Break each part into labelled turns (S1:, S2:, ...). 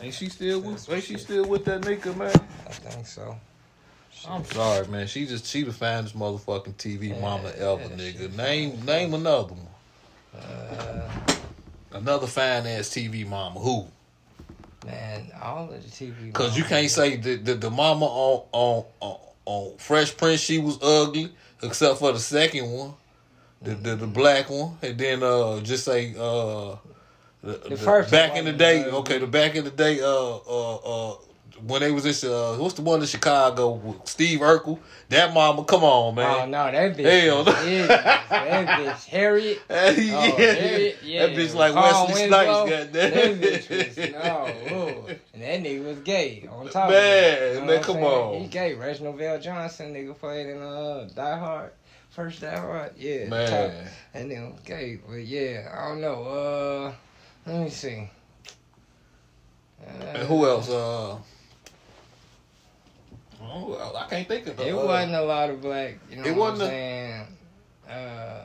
S1: Ain't she still with? Ain't she still with that nigga, man?
S2: I think so.
S1: I'm sorry, man. She just she the finest motherfucking TV
S2: Yeah,
S1: mama
S2: yeah,
S1: ever,
S2: that
S1: nigga. Name name another one.
S2: Uh,
S1: Another fine ass TV mama. Who?
S2: man, all of the TV.
S1: Cause you can't say the the, the mama on, on on on Fresh Prince she was ugly, except for the second one, the the, the black one, and then uh just say uh the, the
S2: first
S1: back in the day.
S2: ugly.
S1: Okay, the back in the day. Uh uh uh. When they was in, uh, what's the one in Chicago with Steve Urkel? That mama, come on, man.
S2: Oh no, that bitch.
S1: Hell
S2: that bitch, Harriet.
S1: yeah,
S2: Oh, Harriet, yeah.
S1: that bitch like
S2: Carl
S1: Wesley
S2: Winslow,
S1: Snipes,
S2: That bitch was no, ooh. and that nigga was gay. On top
S1: Man,
S2: of that, you know
S1: man, come
S2: saying?
S1: on.
S2: he gay. Reginald VelJohnson, nigga played in uh Die Hard, first Die Hard, yeah.
S1: Man.
S2: top. and then gay, but yeah, I don't know. Uh, let me see. Uh,
S1: who else? Uh, oh, I can't think of the.
S2: It
S1: uh,
S2: wasn't a lot of black, you know
S1: It
S2: what I'm
S1: wasn't a-
S2: saying? Uh,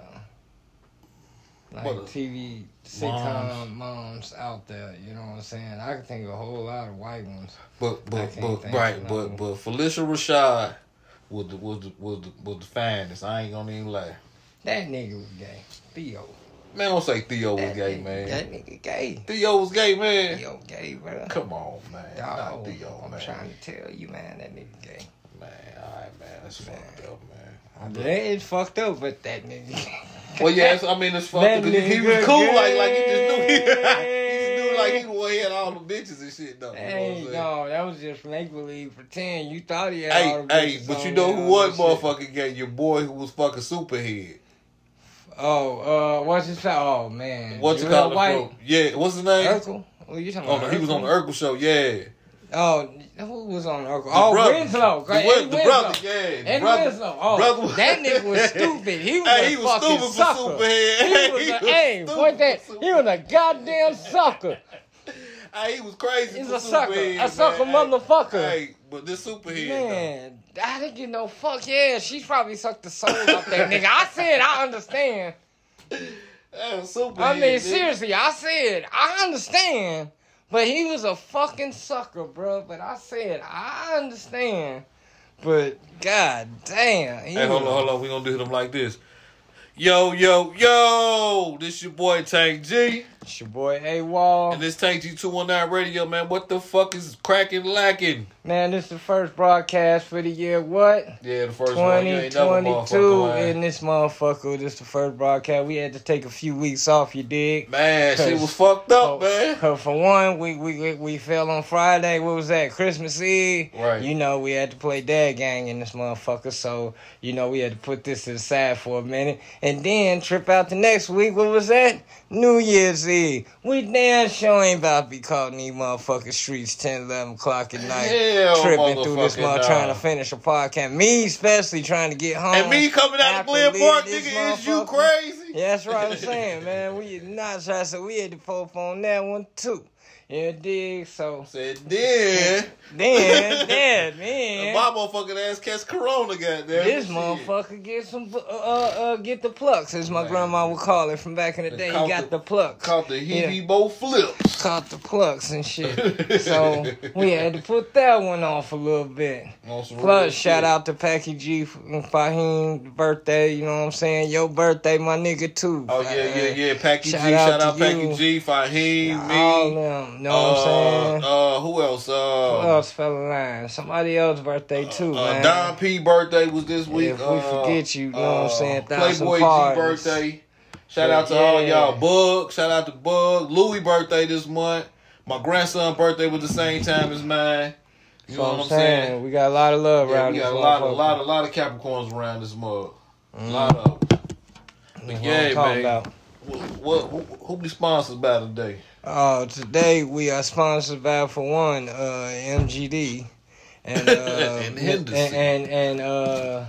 S2: like
S1: What a-
S2: TV sitcom moms. out there, you know what I'm saying? I can think of a whole lot of white ones.
S1: But but but right, but but Phylicia Rashad was the was the was the, was the finest. I ain't gonna even lie.
S2: That nigga was gay. Theo.
S1: Man, don't say Theo was
S2: That
S1: gay,
S2: nigga,
S1: man.
S2: That nigga gay.
S1: Theo was gay, man.
S2: Theo gay, bro.
S1: Come on, man.
S2: Dog,
S1: Not Theo,
S2: I'm
S1: man.
S2: trying to tell you, man, that nigga gay.
S1: Man, all right, man. That's fucked up, man.
S2: That is fucked up, but that nigga.
S1: Well, yes, I mean it's fucked up. He, was cool, like like he just knew he, he
S2: gay.
S1: knew like he the he had all the bitches and shit though. You know what I'm
S2: Hey,
S1: saying?
S2: no, that was just make believe, pretend. You thought he had all
S1: Hey,
S2: the
S1: hey,
S2: bitches
S1: but you know who was motherfucking gay? Your boy who was fucking superhead.
S2: Oh, uh, what's his name? Oh man,
S1: What's it
S2: Joel
S1: called?
S2: White?
S1: Yeah, what's his name?
S2: Urkel. What you talking
S1: Oh,
S2: about?
S1: no, he was on the Urkel show. Yeah,
S2: Oh, who was on Urkel?
S1: The
S2: oh,
S1: brother.
S2: Winslow.
S1: The,
S2: Eddie
S1: the
S2: Winslow.
S1: brother. Yeah,
S2: Eddie
S1: brother.
S2: Winslow. Oh,
S1: brother-
S2: that nigga was stupid. He was
S1: Hey,
S2: a
S1: he was
S2: fucking
S1: stupid
S2: sucker.
S1: Superhead.
S2: He was
S1: He
S2: a,
S1: was
S2: hey,
S1: stupid
S2: that. He was a goddamn sucker.
S1: Hey, he was crazy.
S2: He's a sucker.
S1: Superhead,
S2: A sucker
S1: man.
S2: motherfucker.
S1: Hey, but this superhead. though.
S2: Man, I didn't get no fuck. Yeah, she probably sucked the soul out that nigga. I said I understand.
S1: That was superhead.
S2: I mean,
S1: nigga.
S2: seriously, I said I understand, but he was a fucking sucker, bro. But I said I understand, but god damn, he
S1: Hey, hold on, hold on. We gonna do them like this. Yo, yo, yo! This your boy Tank G,
S2: It's your boy A Wall.
S1: and this two one nine Radio, man. What the fuck is cracking, lacking?
S2: Man, this is the first broadcast for the year. What?
S1: Yeah, the first one. You ain't never
S2: 2022
S1: motherfucker,
S2: in this motherfucker. This is the first broadcast. We had to take a few weeks off. You dig?
S1: Man, shit
S2: Cause-
S1: was fucked up,
S2: Oh,
S1: man.
S2: Cause for one, we, we we we fell on Friday. What was that? Christmas Eve.
S1: Right.
S2: You know, we had to play Dad Gang in this motherfucker. So you know, we had to put this to the side for a minute, and then trip out the next week. What was that? New Year's Eve. We damn sure ain't about to be caught in these motherfucking streets 10, 11 o'clock at night.
S1: Hell,
S2: tripping through this mother
S1: nah.
S2: trying to finish a podcast. Me especially trying to get home.
S1: And me coming out of Glen
S2: leaving
S1: Park, nigga, is you crazy?
S2: Yeah, that's what I'm saying, man. We not trying to say we had to poke on that one too. You dig? So
S1: Said then,
S2: then, then,
S1: my
S2: man,
S1: motherfucking ass catch Corona, goddamn.
S2: this
S1: Shit.
S2: motherfucker get some uh, uh uh get the plucks, as my
S1: Man.
S2: grandma would call it from back in the day. He got
S1: the-
S2: the plucks.
S1: Caught the
S2: Yeah.
S1: Hebe Bo flips.
S2: Caught the plucks and shit. So we had to put that one off a little bit. Plus, shout
S1: shit.
S2: out to Packy G and Fahim birthday. You know what I'm saying? Your birthday, my nigga too.
S1: Oh yeah, yeah, yeah. Packy G, shout
S2: to
S1: out Packy. G, Fahim, me, All
S2: them. Know what I'm saying?
S1: Uh, uh, who else?
S2: Who
S1: Uh,
S2: else fell in line? Somebody else's birthday too,
S1: uh,
S2: man.
S1: Don P birthday was this week.
S2: If we
S1: Uh,
S2: forget you, you know what I'm saying?
S1: uh,
S2: Thousand
S1: Playboy. G birthday. Shout out to all y'all. Bug, shout out to Bug. Louis birthday this month. My grandson birthday was the same time as mine. You
S2: So
S1: know what I'm
S2: saying?
S1: saying?
S2: We got a lot of love
S1: Yeah,
S2: around
S1: we
S2: this
S1: got a lot, a lot, a lot of Capricorns around this mug. A
S2: Mm.
S1: lot of.
S2: That's
S1: But yeah, man. What, what who, who be sponsored by today?
S2: Oh, today we are sponsored by for one, uh, MGD, and uh,
S1: And Henderson.
S2: and, and and uh,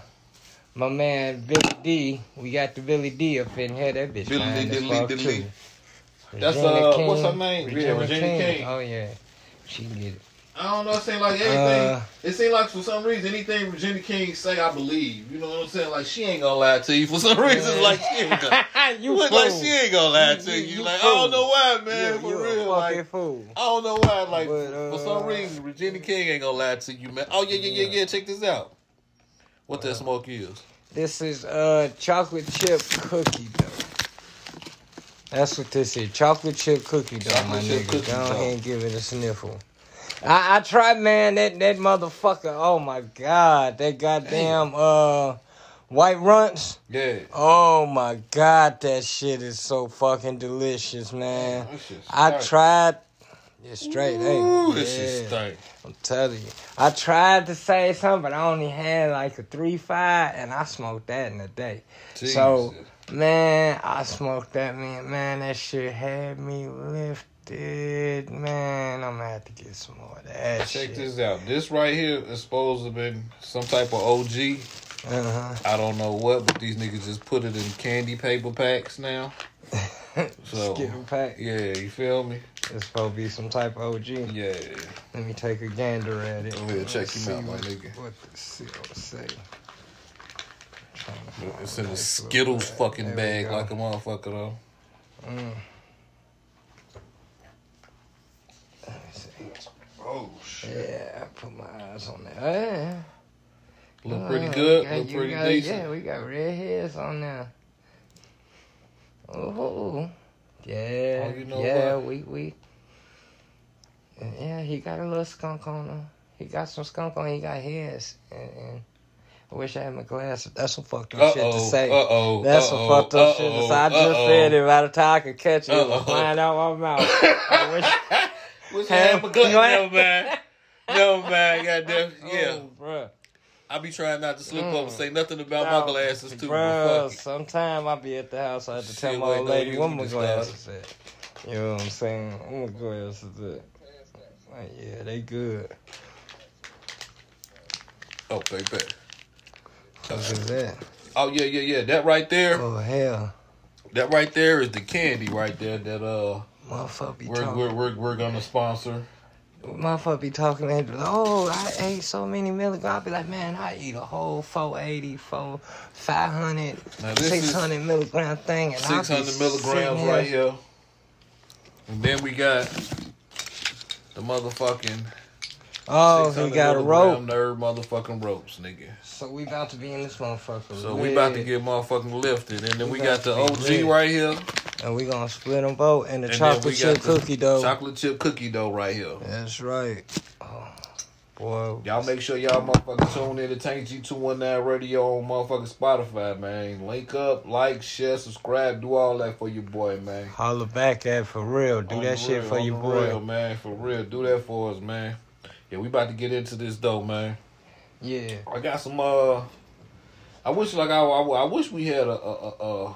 S2: my man Billy Dee. We got the Billy Dee up in here. That bitch
S1: Billy Dee,
S2: as
S1: Dilly, Dilly. That's,
S2: Regina
S1: uh,
S2: King.
S1: what's her name? Yeah, Regina King.
S2: Oh yeah, she get it.
S1: I don't know. It seems like anything.
S2: Uh,
S1: it seems like for some reason anything Regina King say, I believe. You know what I'm saying? Like she ain't gonna lie to you. For some reason, like she ain't gonna.
S2: you
S1: look
S2: fool.
S1: like she ain't gonna lie
S2: You-
S1: to
S2: you-
S1: you.
S2: you
S1: like I don't know why, man.
S2: You-
S1: for
S2: you a
S1: real,
S2: fucking
S1: like
S2: fool.
S1: I don't know why. Like
S2: But,
S1: for some
S2: uh,
S1: reason, Regina King ain't gonna lie to you, man. Oh yeah, yeah, yeah, yeah. Check this out. What that smoke is?
S2: This is uh chocolate chip cookie dough. That's what this is. Chocolate chip cookie dough,
S1: Chocolate
S2: my
S1: chip
S2: nigga. Go ahead and give it a sniffle. I, I tried, man, that, that motherfucker. Oh my god. That goddamn uh white runts.
S1: Yeah.
S2: Oh my god, that shit is so fucking delicious, man. I tried it's straight,
S1: Ooh,
S2: it?
S1: this shit
S2: Yeah.
S1: stank.
S2: I'm telling you. I tried to say something, but I only had like a three five, and I smoked that in a day. So, man, I smoked that man. Man, that shit had me lifted. Man, I'm gonna have to get some more of that
S1: Check
S2: shit.
S1: this out. This right here is supposed to have been some type of OG.
S2: Uh huh.
S1: I don't know what, but these niggas just put it in candy paper packs now. So
S2: Skittle pack.
S1: yeah, you feel me?
S2: It's supposed to be some type of OG.
S1: Yeah.
S2: Let me take a gander at it.
S1: Ahead, check him out, my nigga.
S2: What the seal say?
S1: It's in a Skittles fucking
S2: There
S1: bag like a motherfucker though.
S2: Mm. Let me see.
S1: Oh
S2: Yeah, I put my eyes on that. Yeah.
S1: Look pretty
S2: Oh,
S1: good.
S2: got-
S1: Look pretty
S2: got-
S1: decent.
S2: Yeah, we got red hairs on there. Oh, yeah,
S1: Oh, you know
S2: yeah.
S1: what?
S2: We we. Yeah, he got a little skunk on him. He got some skunk on. He got hairs, and, and I wish I had my glasses. That's some fucked up
S1: Uh
S2: shit to
S1: oh.
S2: say.
S1: Uh oh.
S2: That's some fucked up shit. to say. I just said it. By the time I could catch it, it
S1: Uh-oh.
S2: was flying out my mouth. I wish.
S1: Wish I had my gun.
S2: what?
S1: Mind. Goddamn. Yeah.
S2: Oh, bruh.
S1: I be trying not to slip up and
S2: Mm.
S1: say nothing about my glasses too.
S2: Bruh,
S1: But fuck it.
S2: sometime I be at the house. I have to tell my
S1: wait,
S2: old lady where my glasses at. You know what I'm saying? Where my glasses at? Like, yeah, they good.
S1: Oh, baby.
S2: What is that?
S1: Oh yeah, yeah, yeah. That right there.
S2: Oh hell,
S1: That right there is the candy right there that uh
S2: motherfucker
S1: we're we're we're, we're gonna sponsor.
S2: Motherfucker be talking and oh, I ate so many milligrams. I be like, man, I eat a whole 480, 4, 500,
S1: Now this is
S2: 600 milligram thing. And
S1: six hundred milligrams right
S2: here.
S1: And then we got the motherfucking
S2: Oh, he
S1: 600
S2: got a rope.
S1: Nerd motherfucking ropes, nigga.
S2: So we about to be in this motherfucker.
S1: So we about to get motherfucking lifted, and then
S2: We
S1: we got the
S2: about to be
S1: OG
S2: lit.
S1: right here,
S2: And we gonna split them both and the
S1: and then
S2: chocolate
S1: we
S2: chip
S1: got the
S2: cookie dough.
S1: chocolate chip cookie dough right here.
S2: That's right. Oh, boy.
S1: Y'all make sure y'all motherfucking tune in to Tank G219 Radio on motherfucking Spotify, man. Link up, like, share, subscribe, do all that for your boy, man.
S2: Holler back at for real. Do
S1: On
S2: that
S1: the
S2: shit
S1: real,
S2: for
S1: on
S2: your
S1: the
S2: boy.
S1: real, man. For real, do that for us, man. Yeah, we about to get into this though, man.
S2: Yeah.
S1: I got some. uh I wish like I, I, I wish we had a a a,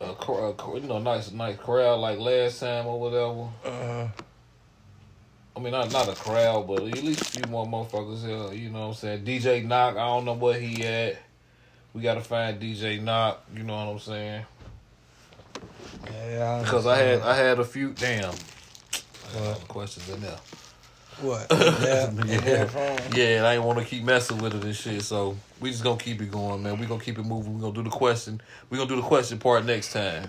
S1: a, a, a you know nice nice crowd like last time or whatever.
S2: Uh,
S1: I mean not not a crowd, but at least a few more motherfuckers here. You know what I'm saying? DJ Knock, I don't know where he at. We gotta find DJ Knock. You know what I'm saying?
S2: yeah.
S1: Because I had I had a few damn questions in there.
S2: What? Yeah.
S1: Yeah.
S2: yeah.
S1: and I ain't want to keep messing with it and shit. So we just gonna keep it going, man. We gonna keep it moving. We gonna do the question. We gonna do the question part next time.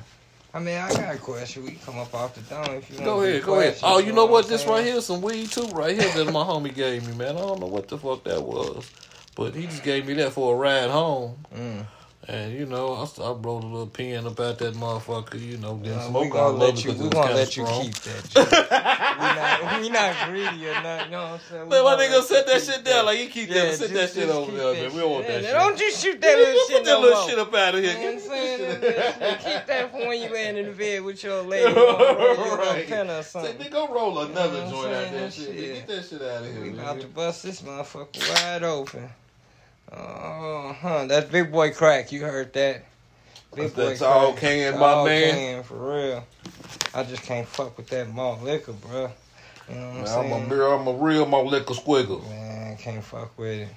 S2: I mean, I got a question. We can come up off the dome if you want.
S1: Go
S2: to do
S1: ahead, go ahead. Oh, you know what?
S2: I'm
S1: This
S2: saying?
S1: right here, some weed too, right here that my homie gave me, man. I don't know what the fuck that was, but he just gave me that for a ride home.
S2: Mm.
S1: And you know, I, I wrote a little pen about that motherfucker. You know, then
S2: Uh,
S1: smoke
S2: we
S1: all
S2: gonna let you.
S1: because
S2: We gonna let you keep that. Shit. we not. We not greedy or nothing. You know what I'm saying?
S1: Man, my nigga set that shit down like you keep
S2: Yeah,
S1: that, sit that shit over there, man. We don't want that shit.
S2: Don't you shoot that little shit
S1: put that little shit up out of here.
S2: You know what I'm saying? Keep that for when you laying in the bed with your lady.
S1: Right.
S2: pen or
S1: Say, nigga, go roll another joint out there. Shit.
S2: Shit.
S1: Get that shit out of here.
S2: We about to bust this motherfucker wide open. Oh, huh. That's big boy crack. You heard that?
S1: Big that's that tall can, my man.
S2: can, for real. I just can't fuck with that malt liquor, bro. You know what I'm saying?
S1: I'm a real, I'm a real mo liquor squiggle.
S2: Man, can't fuck with it.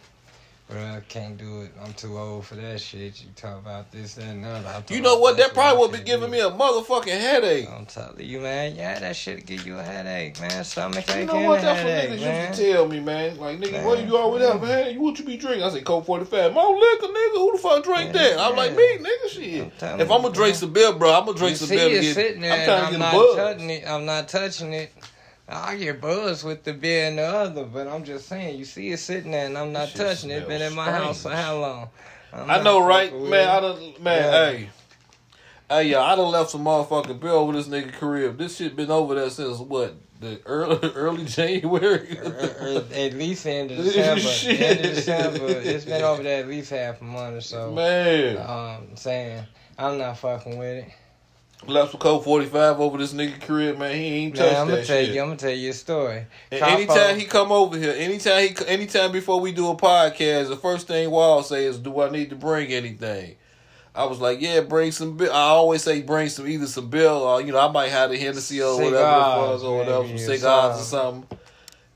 S2: Bro, I can't do it. I'm too old for that shit. You talk about this, that, and other.
S1: You know what? That probably would be giving
S2: do.
S1: me a motherfucking headache.
S2: I'm telling you, man. Yeah, that shit give you a headache, man. Stomach ache
S1: You know what? That's what niggas
S2: man.
S1: used to tell me, man. Like, nigga,
S2: Man.
S1: what you always have, man? You what you be drinking? I said, Colt 45. More liquor, nigga. Who the fuck drink
S2: Yeah,
S1: that? I'm like, me, nigga, shit.
S2: I'm
S1: If I'm gonna drink some beer, bro, I'm gonna drink some beer to
S2: it
S1: get.
S2: sitting there,
S1: I'm trying to get a buzz.
S2: touching it. I'm not touching it. I get buzzed with the beer and the other, but I'm just saying, you see it sitting there, and I'm not touching it. Been in my
S1: smells
S2: house for how long? I'm
S1: I know, right, man. I done, man.
S2: Yeah.
S1: Hey, hey, yeah, I done left some motherfucking beer over this nigga career. This shit been over there since what? The early early January.
S2: Er, er, at least end of December. End of December. It's been over there at least half a month or so.
S1: man,
S2: Um, saying I'm not fucking with it.
S1: Left some Colt 45 over this nigga crib, man. He ain't touched
S2: Man, I'm gonna tell
S1: shit.
S2: you. I'm gonna tell you a story.
S1: Anytime he come over here, anytime he, anytime before we do a podcast, the first thing Wall say is, "Do I need to bring anything?" I was like, "Yeah, bring some beer." I always say, "Bring some either some bill or you know, I might have the Hennessy or whatever the
S2: Cigars,
S1: fuck or whatever, some cigars or something."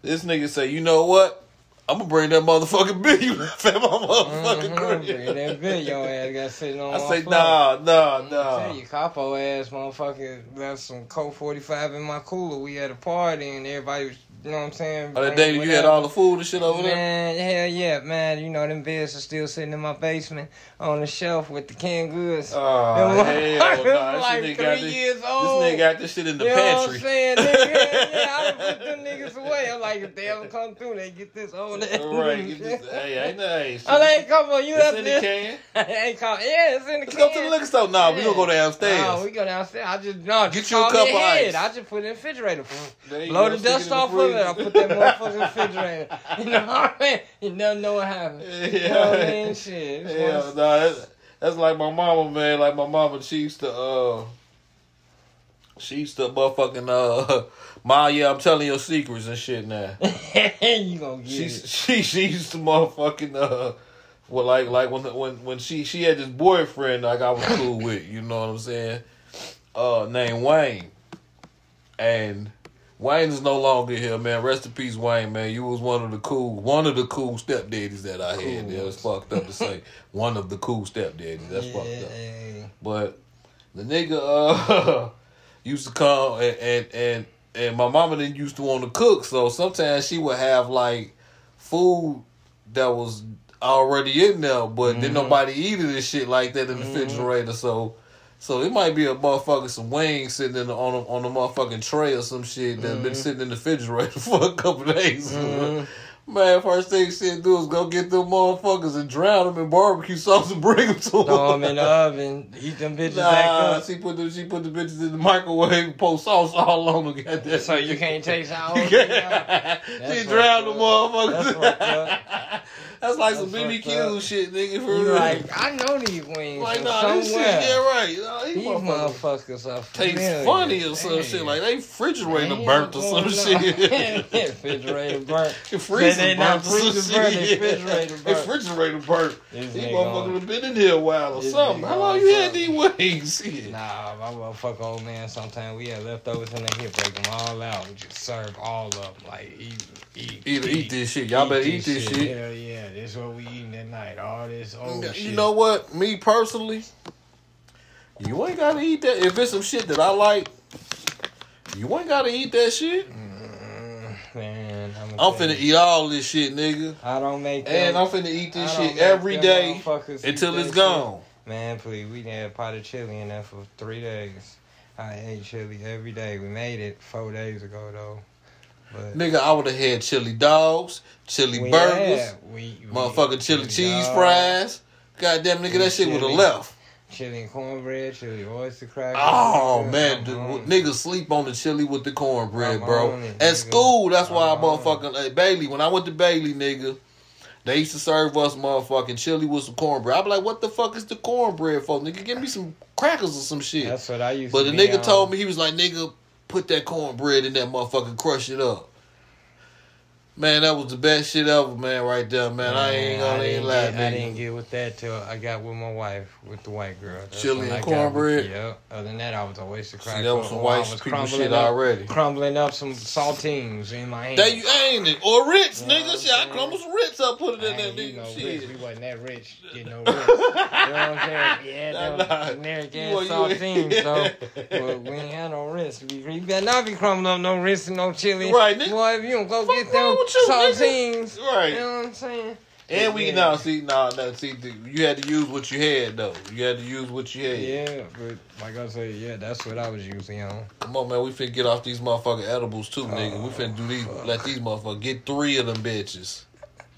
S1: This nigga say, "You know what? I'm gonna bring that motherfucking beer you left at my motherfucking
S2: Mhm,
S1: crib."
S2: bring that bit your ass got sitting on
S1: I say,
S2: floor.
S1: "Nah, nah,
S2: I'm
S1: nah."
S2: Tell you, capo ass motherfucker left some Colt 45 in my cooler. We had a party and everybody was, you know what I'm saying?
S1: Oh, that day you had all the food and shit over there.
S2: Man, hell yeah, man. You know them beers are still sitting in my basement on the shelf with the canned goods.
S1: Oh,
S2: Them
S1: hell
S2: motherfuckers
S1: nah. This
S2: like
S1: nigga got
S2: three
S1: this,
S2: years
S1: this
S2: old.
S1: nigga got this shit in the pantry.
S2: you know what I'm saying? Nigga, yeah, yeah, I put them niggas away. I'm like, if they ever come through, they get this there.
S1: All right, get this, hey, ain't nice.
S2: I'm like, come on, you
S1: It's
S2: up
S1: in the can.
S2: hey, come, yeah, it's in the
S1: Let's
S2: can.
S1: go to the liquor store. Nah, we gonna go downstairs.
S2: Oh, we go downstairs. I just no,
S1: Get
S2: just
S1: you a cup of ice.
S2: I just put it in the refrigerator.
S1: There
S2: Blow the dust off of it. I
S1: freezer.
S2: put that motherfucker in the refrigerator. You know what I mean? You never know what happened. You know what I mean? Shit.
S1: Yeah, nah, that's, that's like my mama, man. Like my mama, she used to, uh, she used to motherfucking, uh, Ma, yeah, I'm telling your secrets and shit now.
S2: you gonna get
S1: She,
S2: it.
S1: she, she used to motherfucking, uh, well, like, like when, when, when she, she had this boyfriend, like I was cool with, you know what I'm saying? Uh, named Wayne, and Wayne is no longer here, man. Rest in peace, Wayne, man. You was one of the cool, one of the cool stepdaddies that I had.
S2: Cool
S1: Yeah, it's fucked up to say one of the cool stepdaddies. That's fucked up. But the nigga uh used to come and and and, and my mama didn't used to want to cook, so sometimes she would have like food that was already in there, but then
S2: Mhm.
S1: nobody eat it and shit like that in the
S2: Mhm.
S1: refrigerator. So so it might be a motherfucker some wings sitting in the, on a, on a motherfucking tray or some shit that's been
S2: Mhm.
S1: sitting in the refrigerator for a couple days.
S2: Mhm.
S1: Man, first thing she do is go get them motherfuckers and drown them in barbecue sauce and bring them to
S2: Throw them
S1: them.
S2: in the oven. Eat them bitches back
S1: Nah,
S2: up.
S1: she put the she put the bitches in the microwave, and pour sauce all on them. Goddamn.
S2: So you can't taste how old they are.
S1: she drowned the motherfuckers.
S2: That's.
S1: That's like some
S2: That's fucked
S1: BBQ shit, nigga. For real.
S2: like, I know these wings
S1: like nah, this shit,
S2: somewhere.
S1: yeah, right. Nah, these
S2: These
S1: motherfuckers
S2: motherfuckers are
S1: taste
S2: familiar.
S1: funny or some
S2: Damn.
S1: shit. Like they refrigerator burnt or some shit.
S2: refrigerator burnt.
S1: Freezer
S2: they
S1: burnt
S2: not
S1: or some
S2: freezer burnt, refrigerator burnt.
S1: refrigerator burnt. These motherfuckers have been in here a while or something. How long you had these wings?
S2: Nah, my motherfucker old man. Sometimes we had leftovers in there. He'll break them all out and just serve all of them. Like eat, eat,
S1: Eat, eat this shit. Y'all better eat this shit.
S2: Hell yeah, this is what we eating at night. All this old shit.
S1: you know what? Me personally, you ain't gotta eat that. If it's some shit that I like, you ain't gotta eat that shit.
S2: Mm, man, I'm,
S1: finna eat all this shit, nigga.
S2: I don't make them.
S1: And I'm finna eat this shit
S2: every day
S1: every
S2: them
S1: day
S2: motherfuckers eat
S1: until it's
S2: shit.
S1: gone.
S2: Man, please, we had a pot of chili in there for three days. I ate chili every day. We made it four days ago though. But
S1: Nigga, I would have had chili dogs, chili
S2: we
S1: burgers,
S2: had- we, we
S1: motherfucking chili cheese
S2: dog,
S1: fries. Goddamn, nigga, that shit would have
S2: Chili.
S1: left.
S2: Chili and cornbread, chili oyster crackers.
S1: Oh man, dude, niggas sleep on the chili with the cornbread,
S2: I'm
S1: bro.
S2: it,
S1: At
S2: nigga.
S1: school, that's why I
S2: I'm on
S1: motherfucking uh, Bailey. When I went to Bailey, nigga, they used to serve us motherfucking chili with some cornbread. I be like, what the fuck is the cornbread for, nigga? Give me some crackers or some shit.
S2: That's what I used.
S1: but the nigga
S2: on.
S1: told me he was like, nigga, put that cornbread in that motherfucking crush it up. Man, that was the best shit ever, man, right there, man. I ain't gonna
S2: I didn't
S1: lie,
S2: get, I
S1: man.
S2: didn't get with that till I got with my wife, with the white girl. That's
S1: Chili and
S2: I with-
S1: cornbread?
S2: Yeah. Other than that, I was a waste of crack.
S1: See, that was some white
S2: was
S1: people
S2: crumbling
S1: shit
S2: up,
S1: already.
S2: Crumbling up some saltines in my hand.
S1: That you ain't it. Or Ritz,
S2: You know
S1: nigga. Shit, I
S2: saying?
S1: crumble some Ritz up, put it in
S2: I ain't, know,
S1: nigga.
S2: rich.
S1: Shit.
S2: We wasn't that rich. Getting no rich. you know what I'm saying? Yeah,
S1: Nah,
S2: them
S1: nah.
S2: generic ass saltines, though. But we ain't had no rich. We, we better not be crumbling up no rich and no chili.
S1: Right, nigga.
S2: Boy, if you don't go
S1: Fuck
S2: get them
S1: with you,
S2: saltines.
S1: Right.
S2: You know what I'm saying?
S1: And we
S2: Yeah.
S1: now see now now see the, you had to use what you had though. You had to use what you had.
S2: Yeah, but like I said, yeah, that's what I was using on.
S1: Come on, man. We finna get off these motherfucking edibles too, nigga. We finna do these. Let these motherfuckers get three of them bitches.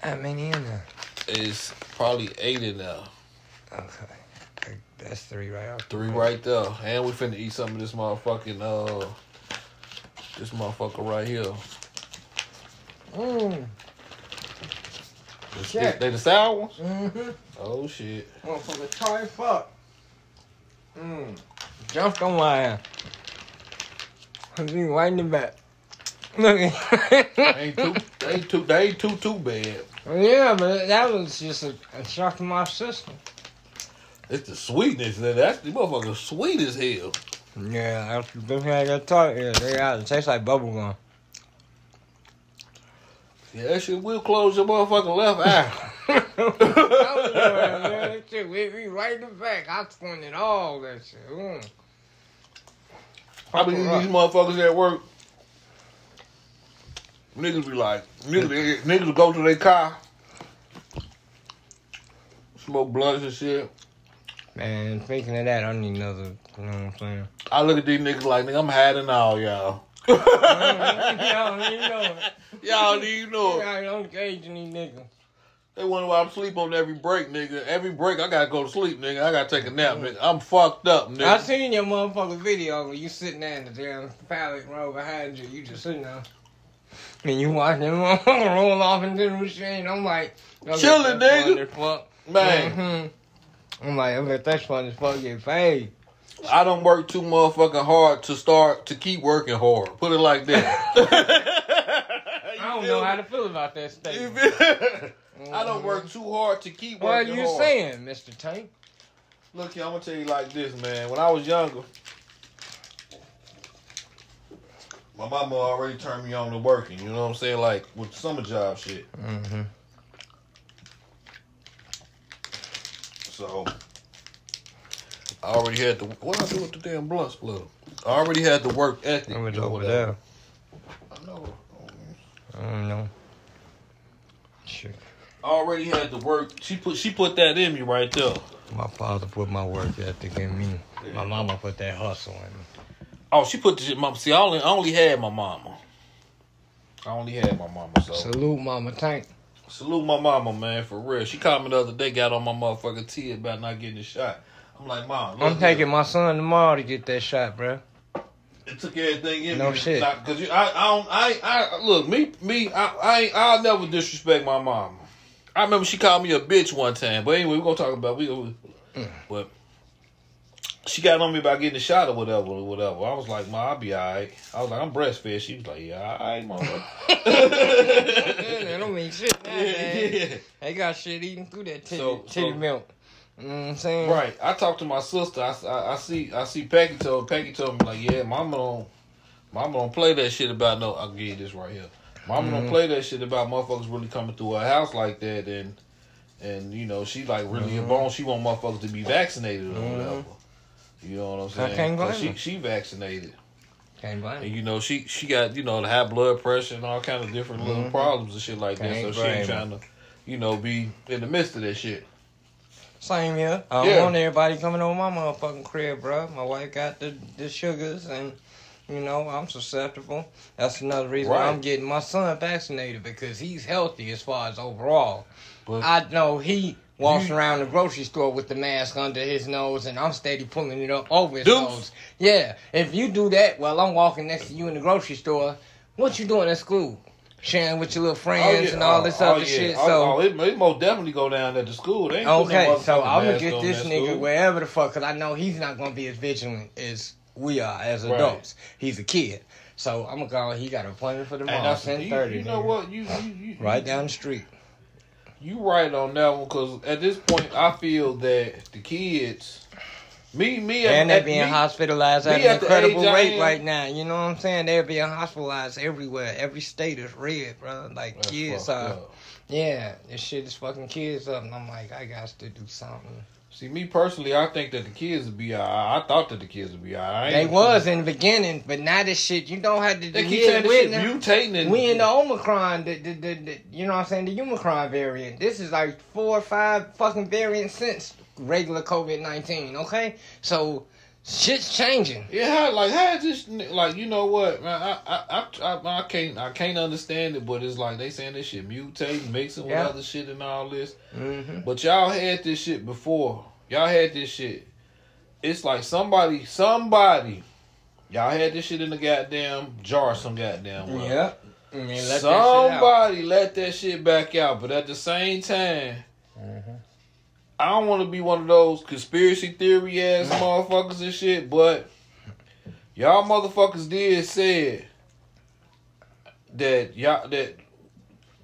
S2: How many in there?
S1: It's probably eight in there.
S2: Okay. That's three right off.
S1: Three right there. And we finna eat some of this motherfucking uh this motherfucker right here.
S2: Mm.
S1: The-
S2: Shit.
S1: They the sour ones?
S2: Mm-hmm.
S1: Oh shit.
S2: Motherfucker, try fuck. Mm. Jumped on my ass. Cause he right in the back. Look at
S1: ain't too they ain't too they ain't too too bad.
S2: Yeah, but that was just a, a shock to my system.
S1: It's the sweetness that that's the motherfucker sweet as hell.
S2: Yeah, after them had got taught, yeah, they got it tastes like bubble gum.
S1: Yeah, that shit will close your motherfucking left eye.
S2: That shit, we, we right in the back. I squinted all that shit. Mm.
S1: I believe these motherfuckers at work. Niggas be like, niggas, niggas go to their car, smoke blunts and shit.
S2: Man, thinking of that, I need another. You know what I'm saying?
S1: I look at these niggas like, nigga, I'm hiding all y'all.
S2: Y'all you know it.
S1: y'all need to know. it.
S2: Engage in these niggas.
S1: They wonder why I'm sleep on every break, nigga. Every break, I gotta go to sleep, nigga. I gotta take a nap, nigga. I'm fucked up, nigga.
S2: I seen your motherfucking video where you sitting there in the damn pallet row behind you. You just sitting there. And you watching them roll off into the machine. I'm like,
S1: Chilling, nigga.
S2: Fuck.
S1: Man,
S2: hmm I'm like, okay, that's fun as fuck. Get paid.
S1: I don't work too motherfucking hard to start to keep working hard. Put it like that.
S2: I don't know how to feel about that
S1: You
S2: statement.
S1: feel- I don't work too hard to keep working hard.
S2: What are you
S1: hard.
S2: saying, Mr. Tank?
S1: Look here, I'm gonna tell you like this, man. When I was younger, my mama already turned me on to working. You know what I'm saying? Like with summer job shit.
S2: Mm-hmm.
S1: So I already had the what I do with the damn blunt splitter. I already had the work ethic.
S2: I'm
S1: or
S2: over there.
S1: I know.
S2: I don't know. Shit.
S1: I already had the work. She put she put that in me right there.
S2: My father put my work ethic in me. My mama put that hustle in me.
S1: Oh, she put the shit. Mom, see, I only I only had my mama. I only had my mama. So
S2: Salute, Mama Tank.
S1: salute my mama, man, for real. She called me the other day, got on my motherfucking tea about not getting a shot. I'm like, mom,
S2: I'm taking my son tomorrow to get that shot, bro.
S1: It took everything in
S2: No
S1: me.
S2: shit.
S1: Cause you, I, I don't, I, I look me, me, I, I, ain't- I'll never disrespect my mom. I remember she called me a bitch one time, but anyway, we're gonna talk about we, we
S2: Mm.
S1: but she got on me about getting a shot or whatever, or whatever. I was like, ma, I'll be alright. I was like, I'm breastfed. She was like, yeah, alright, mama.
S2: that don't mean shit man.
S1: yeah.
S2: They got shit eating through that titty,
S1: So-
S2: titty
S1: so-
S2: milk. What I'm saying?
S1: Right. I talked to my sister. I, I, I see I see Peggy told Peggy told me like, yeah, mama don't mama don't play that shit about no I'll give you this right here. Mama don't
S2: Mhm.
S1: play that shit about motherfuckers really coming through her house like that and and you know, she like really a
S2: Mhm.
S1: bone, she want motherfuckers to be vaccinated or
S2: Mhm.
S1: whatever. You know what I'm
S2: I
S1: saying?
S2: can't blame
S1: she she vaccinated.
S2: Can't blame
S1: And you know, she she got, you know, the high blood pressure and all kind of different little
S2: Mhm.
S1: problems and shit like that.
S2: Can't
S1: So she ain't trying to, you know, be in the midst of that shit.
S2: Same here. I don't
S1: Yeah.
S2: want everybody coming over my motherfucking crib, bro. My wife got the, the sugars, and you know I'm susceptible. That's another reason why I'm getting my son vaccinated because he's healthy as far as overall.
S1: But
S2: I know he walks
S1: You-
S2: around the grocery store with the mask under his nose, and I'm steady pulling it up over his
S1: Deuce.
S2: nose. Yeah, if you do that while I'm walking next to you in the grocery store, what you doing at school? Sharing with your little oh, friends and all this
S1: Oh,
S2: other oh,
S1: yeah.
S2: shit.
S1: Oh,
S2: So
S1: oh, it, it most definitely go down at the school. They
S2: Okay,
S1: no
S2: so I'm gonna get this nigga
S1: school.
S2: wherever the fuck, cause I know he's not gonna be as vigilant as we are as
S1: Right.
S2: adults. He's a kid. So I'm gonna call. He got an appointment for tomorrow, ten
S1: you, you know what? You, you, you
S2: Right down the street.
S1: You right on that one because at this point I feel that the kids, me, me,
S2: And
S1: at,
S2: they're being
S1: me,
S2: hospitalized at an incredible rate
S1: am-
S2: right now. You know what I'm saying? They're being hospitalized everywhere. Every state is red, bro. Like
S1: That's
S2: kids are.
S1: up.
S2: Yeah, this shit is fucking kids up, and I'm like, I got to do something.
S1: See, me personally, I think that the kids would be alright. I thought that the kids would be alright.
S2: They was in the beginning, but now this shit, you don't have to.
S1: They keep saying this
S2: we
S1: shit
S2: the-
S1: mutating. And,
S2: We in the Omicron, the, the, the, the, you know what I'm saying, the Omicron variant. This is like four or five fucking variants since regular COVID 19, okay? So, shit's changing.
S1: Yeah, like how is this? Like you know what, man? I, I I I can't I can't understand it, but it's like they saying this shit mutating, mixing with
S2: Yeah.
S1: other shit and all this.
S2: Mm-hmm.
S1: But y'all had this shit before. Y'all had this shit. It's like somebody, somebody, y'all had this shit in the goddamn jar, some goddamn well.
S2: Yeah. Let.
S1: Somebody let that shit back out, but at the same time,
S2: Mhm.
S1: I don't want to be one of those conspiracy theory ass motherfuckers and shit, but y'all motherfuckers did said that y'all that.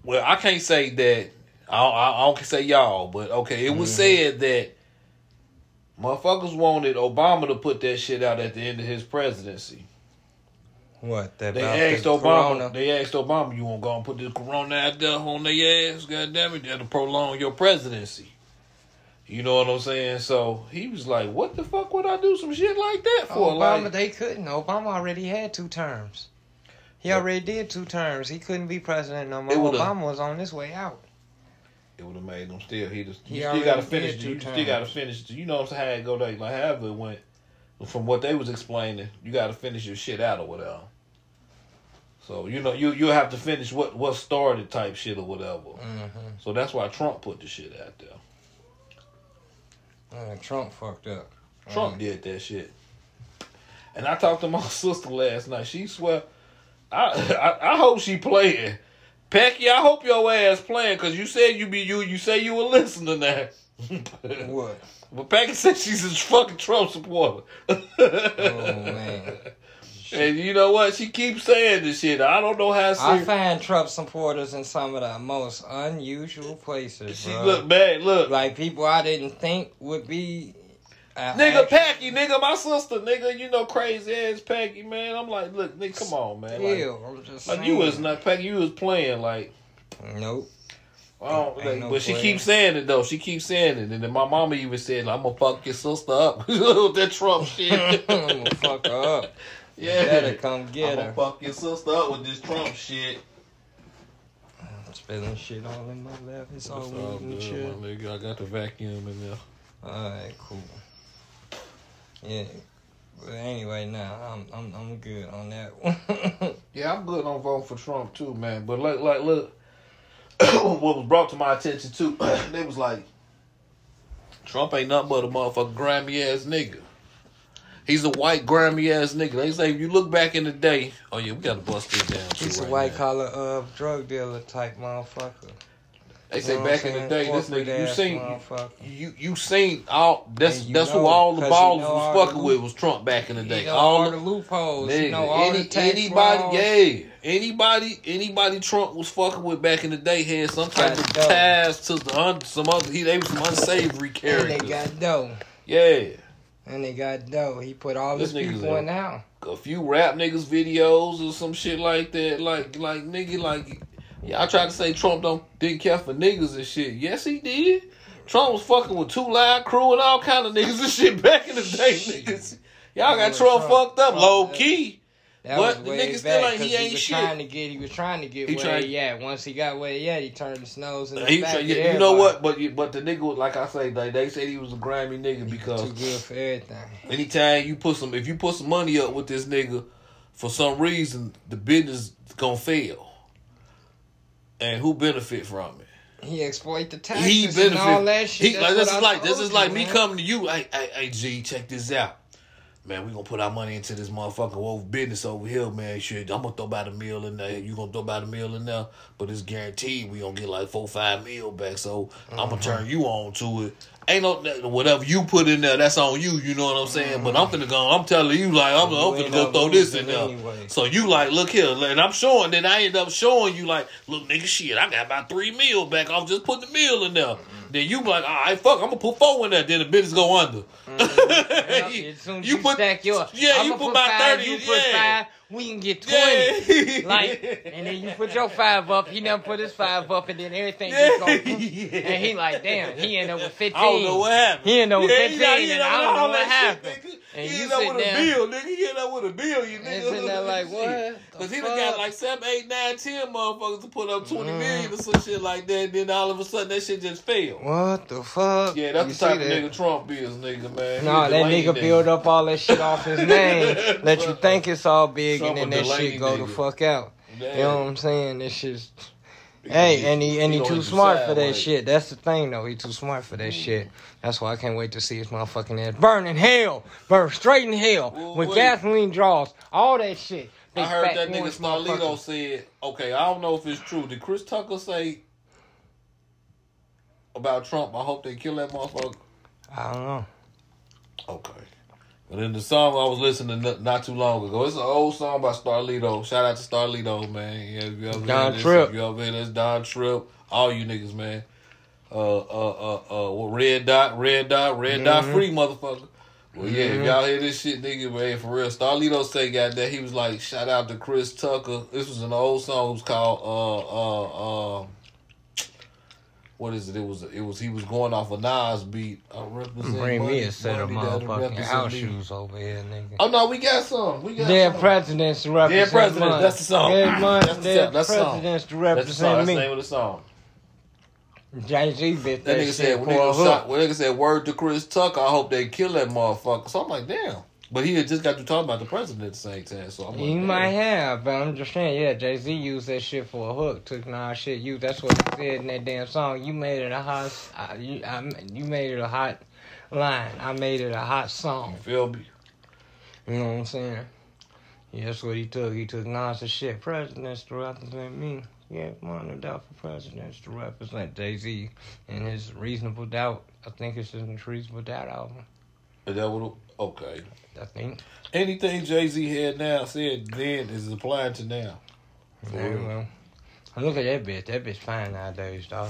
S1: Well, I can't say that. I don't, I don't say y'all, but okay, it was
S2: Mhm.
S1: said that motherfuckers wanted Obama to put that shit out at the end of his presidency.
S2: What? That
S1: They asked Obama.
S2: corona?
S1: They asked Obama, "You want to go and put this corona out there on their ass? God damn it, that'll prolong your presidency." You know what I'm saying? So he was like, "What the fuck would I do some shit like that for?"
S2: Obama,
S1: like,
S2: they couldn't. Obama already had two terms. He already did two terms. He couldn't be president no more. Obama was on his way out.
S1: it would have made him still. He just
S2: He
S1: you still got to finish.
S2: two
S1: You still got to finish. You know what I'm saying? How it go? Like, like however it went. From what they was explaining, you got to finish your shit out or whatever. So you know you you'll have to finish what what started type shit or whatever.
S2: Mm-hmm.
S1: So that's why Trump put the shit out there.
S2: Uh, Trump fucked up.
S1: Trump did that shit. And I talked to my sister last night. She swear, I I, I hope she playing. Packy, I hope your ass playing because you said you be you. You say you were listening there.
S2: What?
S1: but Packy said she's a fucking Trump supporter.
S2: Oh man.
S1: And you know what? She keeps saying this shit. I don't know how
S2: I find Trump supporters in some of the most unusual places,
S1: She
S2: bro.
S1: look bad. Look,
S2: like people I didn't think would be. Uh,
S1: nigga,
S2: actually-
S1: Packy, nigga, my sister, nigga, you know, crazy ass Packy, man. I'm like, look, nigga, come on, man. Like,
S2: Still, I'm just
S1: Like
S2: saying.
S1: you was not Packy, you was playing like.
S2: Nope.
S1: Like,
S2: no
S1: but she keeps saying it though. She keeps saying it, and then my mama even said, "I'm gonna fuck your sister up with that Trump shit."
S2: I'm gonna fuck her up.
S1: yeah,
S2: Better come get
S1: I'm
S2: her.
S1: gonna fuck your sister up with this Trump shit.
S2: I'm spilling shit all in my lap. It's all
S1: It's all
S2: weed and shit.
S1: my nigga. I got the vacuum in there.
S2: Alright, cool. Yeah. But anyway, now I'm I'm I'm good on that one.
S1: Yeah, I'm good on voting for Trump too, man. But like, like, look, what was brought to my attention too, they was like, Trump ain't nothing but a motherfucking grimy ass nigga. He's a white grimy ass nigga. They say if you look back in the day, oh yeah, we gotta bust this down.
S2: He's a white
S1: now.
S2: collar uh drug dealer type motherfucker.
S1: They say
S2: You know
S1: back in the day, this nigga, you seen, you you seen all. That's that's who all the
S2: you
S1: ballers
S2: know
S1: was fucking
S2: loop-
S1: with was Trump back in the day. all
S2: all
S1: the
S2: the loopholes.
S1: Nigga,
S2: you know all
S1: any,
S2: the
S1: anybody,
S2: laws.
S1: yeah, anybody, anybody Trump was fucking with back in the day had some type of ties to the un, some other. He they was some unsavory
S2: And they got dough.
S1: yeah,
S2: And they got dough. He put all
S1: This
S2: his
S1: nigga's
S2: people in the house.
S1: a few rap niggas videos or some shit like that. Like like nigga, like y'all tried to say Trump don't didn't care for niggas and shit. Yes, he did. Trump was fucking with 2 Live Crew and all kind of niggas and shit back in the day, niggas. Y'all got
S2: Yeah,
S1: Trump,
S2: Trump-
S1: fucked up
S2: Trump,
S1: low
S2: yeah.
S1: key.
S2: That
S1: But
S2: was
S1: the
S2: way
S1: nigga
S2: back,
S1: still ain't- he ain't
S2: was
S1: shit.
S2: trying to get. He was trying to get
S1: He
S2: where
S1: tried-
S2: he at. Once he got where he at, he turned his nose in the
S1: He,
S2: back.
S1: try-
S2: of
S1: you, know what? But but the nigga, was- like I say, they, they said he was a grimy nigga because
S2: Too good for everything.
S1: anytime you put some, if you put some money up with this nigga, for some reason the business gonna fail, and who benefit from it?
S2: He exploit the taxes
S1: he benefit.
S2: and all that shit.
S1: He, like, this
S2: what
S1: is like this is like me coming to you. Hey, hey, hey, G, check this out. Man, we gonna put our money into this motherfucking over business over here, man. Shit, I'm gonna throw about a meal in there. You gonna throw about a meal in there, but it's guaranteed we gonna get like four, five mil back. So I'm
S2: Mm-hmm.
S1: gonna turn you on to it. Ain't no whatever you put in there. That's on you. You know what I'm saying? But I'm finna go. I'm telling you, like I'm, I'm
S2: You
S1: finna go throw this in there.
S2: anyway.
S1: So you like, look here, and I'm showing. Then I end up showing you, like, look, nigga, shit, I got about three meal back. I'm just putting the meal in there. Mm-hmm. Then you be like, all right, fuck, I'm gonna put four in there. Then the business go under.
S2: Mm-hmm. As soon as you, stack your,
S1: yeah, you
S2: I'ma
S1: put about
S2: five,
S1: thirty.
S2: You put
S1: yeah.
S2: five, we can get twenty.
S1: Yeah.
S2: Like, and then you put your five up. He never put his five up, and then everything
S1: Yeah.
S2: just go. And he like, damn, he ended up with fifteen.
S1: I don't know what happened.
S2: He ended up with
S1: Yeah, he
S2: 15,
S1: got- he
S2: and I don't know what happened.
S1: shit.
S2: And
S1: he
S2: you
S1: ended up with a bill, nigga. He ended up with a bill, you
S2: And
S1: nigga.
S2: sitting there like, what?
S1: Because he done got like seven, eight, nine, ten motherfuckers to put up twenty
S2: Mhm.
S1: million or some shit like that. Then all of a sudden that shit just failed.
S2: What the fuck?
S1: Yeah, that's
S2: You
S1: the type
S2: see
S1: of
S2: that?
S1: nigga Trump is, nigga, man.
S2: No, that nigga build up all that shit off his name. Let you think it's all big, and then that shit go the fuck out.
S1: Damn.
S2: You know what I'm saying? This shit's Hey, and he and he
S1: gonna
S2: too smart for that shit. That's the thing, though. He too smart for that mm. shit. That's why I can't wait to see his motherfucking ass burn in hell, burn straight in hell
S1: Ooh,
S2: with
S1: wait.
S2: gasoline draws, all that shit.
S1: I heard that nigga Starlito said, okay, I don't know if it's true. Did Chris Tucker say about Trump, I hope they kill that motherfucker?
S2: I don't know.
S1: Okay. But in the song I was listening to not too long ago, it's an old song by Starlito. Shout out to Starlito, man. Yeah, if you ever
S2: Don
S1: this,
S2: Tripp.
S1: If you ever heard this, Don Trip, all you niggas, man. Uh, uh, uh, uh, red dot, red dot, red dot,
S2: Mhm.
S1: free motherfucker. Well, yeah, if
S2: Mhm.
S1: y'all hear this shit, nigga, man, for real. Starlito say, got that he was like, shout out to Chris Tucker. This was an old song. It was called, uh, uh, uh, what is it? It was, it was, he was going off a Nas beat. I represent
S2: Bring me a set of motherfucking house
S1: me.
S2: shoes over here, nigga.
S1: Oh no, we got some. We got
S2: Dead
S1: some.
S2: presidents to represent
S1: Dead presidents.
S2: money.
S1: That's the song.
S2: Dead money.
S1: That's the
S2: Dead.
S1: That's the song.
S2: presidents to
S1: That's the song.
S2: represent
S1: That's the
S2: me.
S1: name of the song.
S2: Jay Z bit
S1: That
S2: that,
S1: nigga said when nigga, shot, when nigga said word to Chris Tucker, I hope they kill that motherfucker. So I'm like, damn. But he had just got to talk about the president at the same time. So I'm like,
S2: He might have, but I'm just saying, yeah, Jay Z used that shit for a hook. Took nah shit. You that's what he said in that damn song. You made it a hot, I, you, I, you made it a hot line. I made it a hot song.
S1: Feel me?
S2: You know what I'm saying? Yeah, that's what he took. He took Nas' shit. Presidents to represent me. Yeah, come on, no doubt for presidents to represent Jay Z and his Reasonable Doubt. I think it's in his Reasonable Doubt album.
S1: Is that what? Okay.
S2: I think.
S1: Anything Jay Z had now said then is applied to now. For
S2: Yeah, well, look at that bitch. That bitch fine nowadays, dog.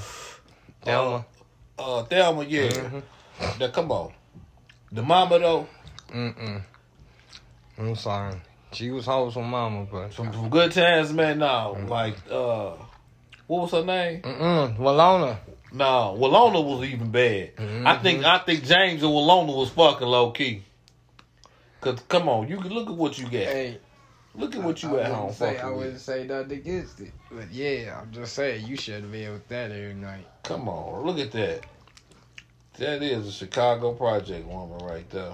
S2: Thelma.
S1: Uh, Thelma, yeah.
S2: Mhm.
S1: Now come on. The mama though,
S2: Mm-mm. I'm sorry. She was wholesome mama, but.
S1: from, from good times, man. Now, like, uh, what was her name?
S2: Mm-mm. Willona.
S1: No, Willona was even bad. I think I think James and Willona was fucking low key. Cause come on, you can look at what you got.
S2: Hey,
S1: Look at what you
S2: I
S1: at home
S2: say, I wouldn't
S1: with.
S2: say nothing against it. But yeah, I'm just saying, you shouldn't be with that every night.
S1: Come on, look at that. That is a Chicago project woman right there.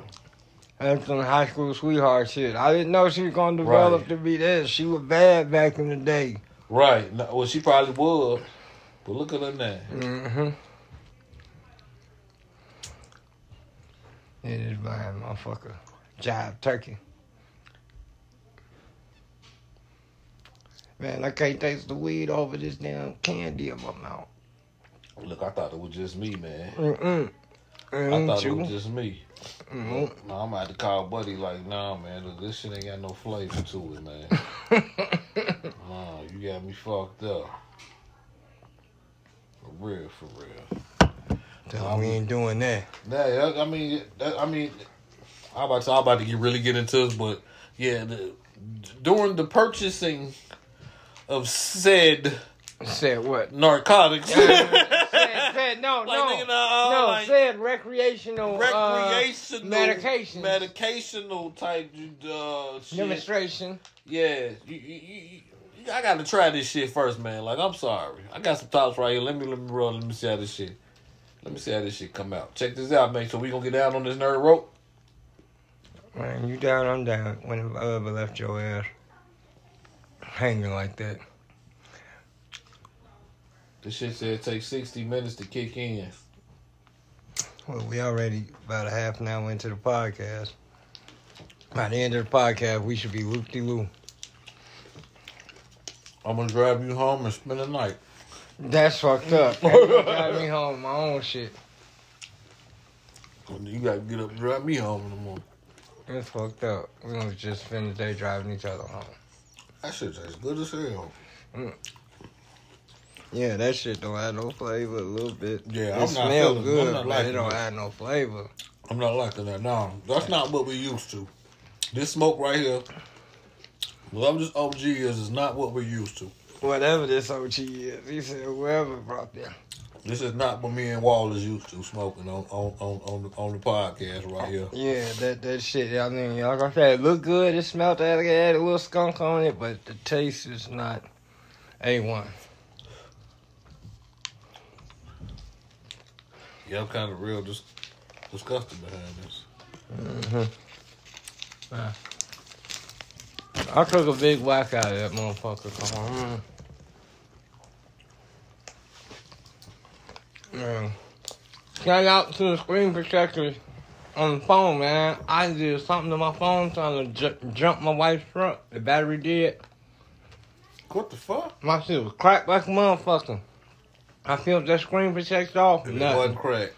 S2: That's some high school sweetheart shit. I didn't know she was gonna develop
S1: Right.
S2: to be that. She was bad back in the day.
S1: Right. Well, she probably was, but look at her now.
S2: Mm-hmm. It is mine, motherfucker. Jive turkey. Man, I can't taste the weed over this damn candy in my mouth.
S1: Look, I thought it was just me, man.
S2: Mm-mm.
S1: I thought it was just me.
S2: Mm-mm.
S1: No, I'm about to call Buddy like, nah, man, look, this shit ain't got no flavor to it, man. nah, you got me fucked up. For real, for real.
S2: Tell me we ain't doing that.
S1: Nah, I mean, that, I mean, I'm about to, I'm about to get really get into this, but yeah, the, during the purchasing of said
S2: Said what?
S1: narcotics,
S2: said, said, no,
S1: Like,
S2: no,
S1: nah,
S2: no.
S1: like-
S2: said recreational,
S1: recreational
S2: uh, medications,
S1: medicational type uh, shit.
S2: demonstration.
S1: Yeah, you, you, you, I gotta try this shit first, man. Like, I'm sorry, I got some thoughts right here. Let me let me roll. Let me see how this shit. Let me see how this shit come out. Check this out, man. So we gonna get down on this nerd rope.
S2: Man, you down, I'm down. When I ever left your ass hanging like that.
S1: This shit said it takes 60 minutes to kick in.
S2: Well, we already about a half an hour into the podcast. By the end of the podcast, we should be loop de loo.
S1: I'm gonna drive you home and spend the night.
S2: That's fucked up. Drive me home my own shit.
S1: You gotta get up and drive me home in the morning.
S2: It's fucked up. We was just spend the day driving each other home.
S1: That shit tastes good as hell. Mm.
S2: Yeah, that shit don't add no flavor a little bit.
S1: Yeah,
S2: it
S1: I'm
S2: smell
S1: feeling- I'm
S2: good,
S1: not
S2: but it don't
S1: it.
S2: add no flavor.
S1: I'm not liking that. No, that's not what we used to. This smoke right here, whatever this OG is, is not what we're used to.
S2: Whatever this OG is, he said whoever brought that.
S1: This is not what me and Wallace used to smoking on on on on the, on the podcast right here.
S2: Yeah, that that shit. I mean, like I said, it look good. It smelled that it had a little skunk on it, but the taste is not a one.
S1: Yeah, I'm kind of real just disgusted behind this. Mm-hmm.
S2: I took a big whack out of that motherfucker. Mm. Come on. Man. Shout out to the screen protectors on the phone, man. I did something to my phone trying to ju- jump my wife's truck. The battery did.
S1: What the fuck?
S2: My shit was cracked like a motherfucker. I felt that screen protector off.
S1: It
S2: Nothing.
S1: wasn't cracked.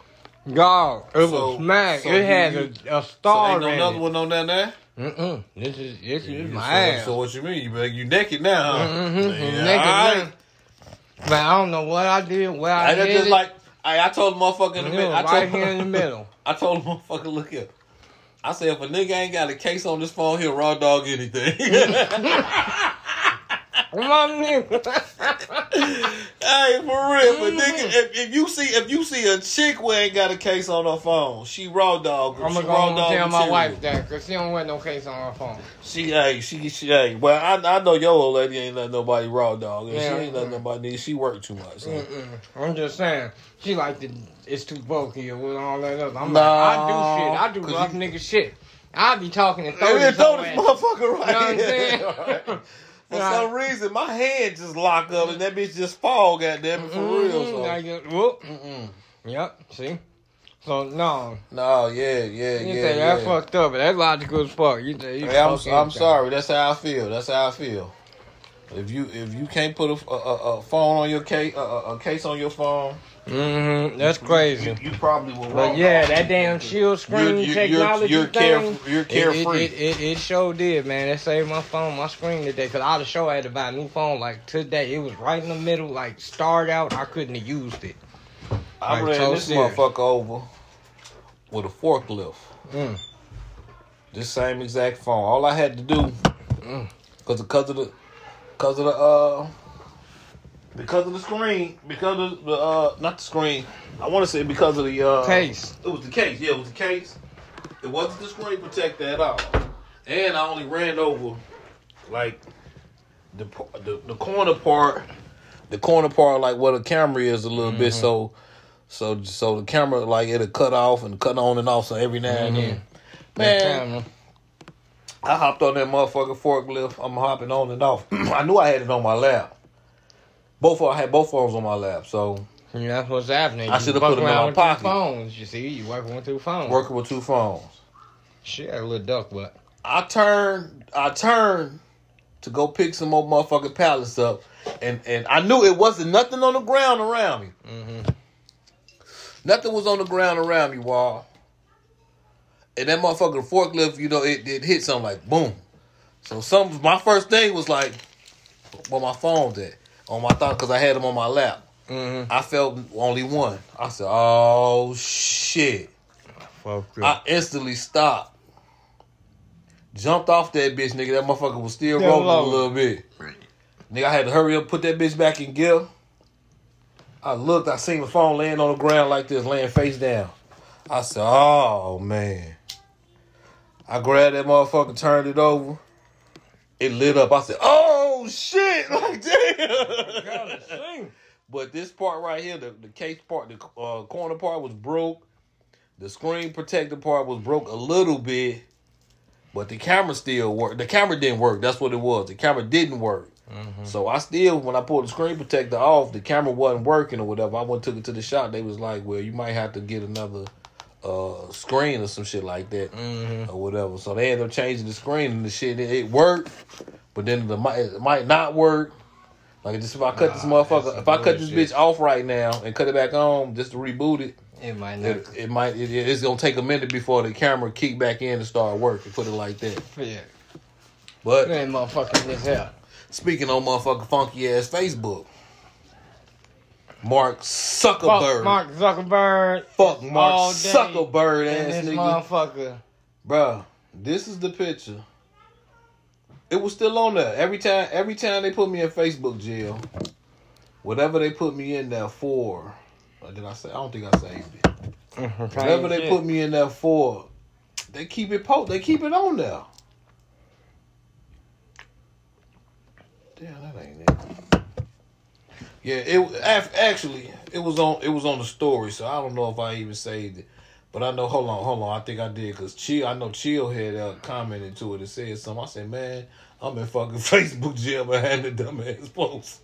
S2: God, it
S1: So-
S2: was smacked.
S1: so
S2: it had a, a
S1: So
S2: star
S1: ain't no another one on that there.
S2: Mm-mm. This is this is
S1: so,
S2: my ass.
S1: So what you mean? You better you naked now, huh?
S2: Mm-hmm.
S1: Yeah,
S2: Naked now. But I don't know what I did, where I,
S1: I
S2: did
S1: just
S2: it.
S1: like I, I told the motherfucker in the middle.
S2: was
S1: I told,
S2: right here in the middle.
S1: I told the motherfucker, look here. I said, if a nigga ain't got a case on this phone, he'll raw dog anything.
S2: My nigga.
S1: hey, for real, but nigga, if, if you see if you see a chick who ain't got a case on her phone, she raw dog.
S2: I'm gonna
S1: raw
S2: go
S1: dog
S2: tell my wife that because she don't wear no case on her phone.
S1: She, hey, she, she, hey. Well, I, I know your old lady ain't let nobody raw dog, and
S2: Yeah,
S1: she ain't let
S2: mm.
S1: nobody. She work too much. So.
S2: I'm just saying, she like the it's too bulky with all that other. I'm
S1: Nah,
S2: like, I do shit. I do rough
S1: you-
S2: nigga shit. I be talking to
S1: Let
S2: this
S1: throw this motherfucker right
S2: You know what I'm saying?
S1: For some reason, my hand just lock up and that bitch just fall, goddamn it, for real. So.
S2: Mhm, I get- whoop.
S1: Mm-mm.
S2: Yep. See. So no,
S1: No, yeah, yeah,
S2: you
S1: yeah.
S2: say
S1: yeah.
S2: that fucked up, but that's logical as fuck. You say you
S1: Hey, I'm, I'm sorry. That's how I feel. That's how I feel. If you if you can't put a, a, a- phone on your case a, a case on your phone,
S2: Mm-hmm. That's crazy.
S1: you, you probably will.
S2: But yeah, that damn shield screen
S1: You're- you're-
S2: technology
S1: you're
S2: thing.
S1: caref- you're carefree.
S2: It, it, it, it sure did, man. It saved my phone, my screen today. Cause I the show I had to buy a new phone like today. It was right in the middle, like starred out. I couldn't have used it.
S1: I
S2: like,
S1: ran
S2: so
S1: this
S2: serious.
S1: motherfucker over with a forklift.
S2: Mm.
S1: This same exact phone. All I had to do,
S2: Mm.
S1: cause because of the, cause of the uh, because of the screen, because of the uh, not the screen. I want to say because of the uh
S2: Case.
S1: It was the case. Yeah, it was the case. It wasn't the screen protector at all. And I only ran over like the the, the corner part, the corner part like where the camera is a little bit. So so so the camera like it'll cut off and cut on and off. So every now and then,
S2: That
S1: man,
S2: camera.
S1: I hopped on that motherfucking forklift. I'm hopping on and off. I knew I had it on my lap. Both I had both phones on my lap. So
S2: Yeah, that's what's happening.
S1: I should've
S2: put
S1: put 'em in my
S2: with two. Phones, you see, you working with two phones.
S1: working with two phones.
S2: Shit, a little duck, but
S1: I turned I turned to go pick some more motherfucking pallets up. And and I knew it wasn't nothing on the ground around me.
S2: hmm
S1: Nothing was on the ground around me, Wall. And that motherfucking forklift, you know, it, it hit something like boom. So some my first thing was like, where my phone's at? On my thought because I had them on my lap.
S2: hmm
S1: I felt only one. I said, oh shit.
S2: Fuck
S1: I instantly stopped. Jumped off that bitch, nigga. That motherfucker was still
S2: Still
S1: rolling
S2: low.
S1: a little bit. Nigga, I had to hurry up, put that bitch back in gear. I looked, I seen the phone laying on the ground like this, laying face down. I said, oh man. I grabbed that motherfucker, turned it over. It lit up. I said, oh shit! Like damn. But this part right here, the, the case part, the uh, corner part was broke. The screen protector part was broke a little bit, but the camera still worked. The camera didn't work. That's what it was. The camera didn't work. So I still, when I pulled the screen protector off, the camera wasn't working or whatever. I went took it to the shop. They was like, "Well, you might have to get another uh, screen or some shit like that
S2: hmm
S1: or whatever." So they ended up changing the screen and the shit. It, it worked, but then the might it might not work. Like just if I cut this motherfucker, if I cut this bitch off right now and cut it back on just to reboot it,
S2: It might not.
S1: It, it might. It, it's gonna take a minute before the camera kick back in and start working. Put it like that.
S2: yeah.
S1: But
S2: That motherfucking this here.
S1: speaking on motherfucking funky ass Facebook, Mark
S2: Fuck
S1: Zuckerberg.
S2: Mark Zuckerberg.
S1: Fuck Mark Zuckerberg
S2: And
S1: ass nigga.
S2: motherfucker.
S1: Bruh, this is the picture. It was still on there. Every time every time they put me in Facebook jail, whatever they put me in there for, or did I say I don't think I saved it. Whatever they put me in there for, they keep it po they keep it on there. Damn, that ain't it. Yeah, it actually it was on it was on the story, so I don't know if I even saved it. But I know, hold on, hold on. I think I did because Chill, I know Chill had uh, commented to it and said something. I said, man, I'm in fucking Facebook jail behind the dumbass post.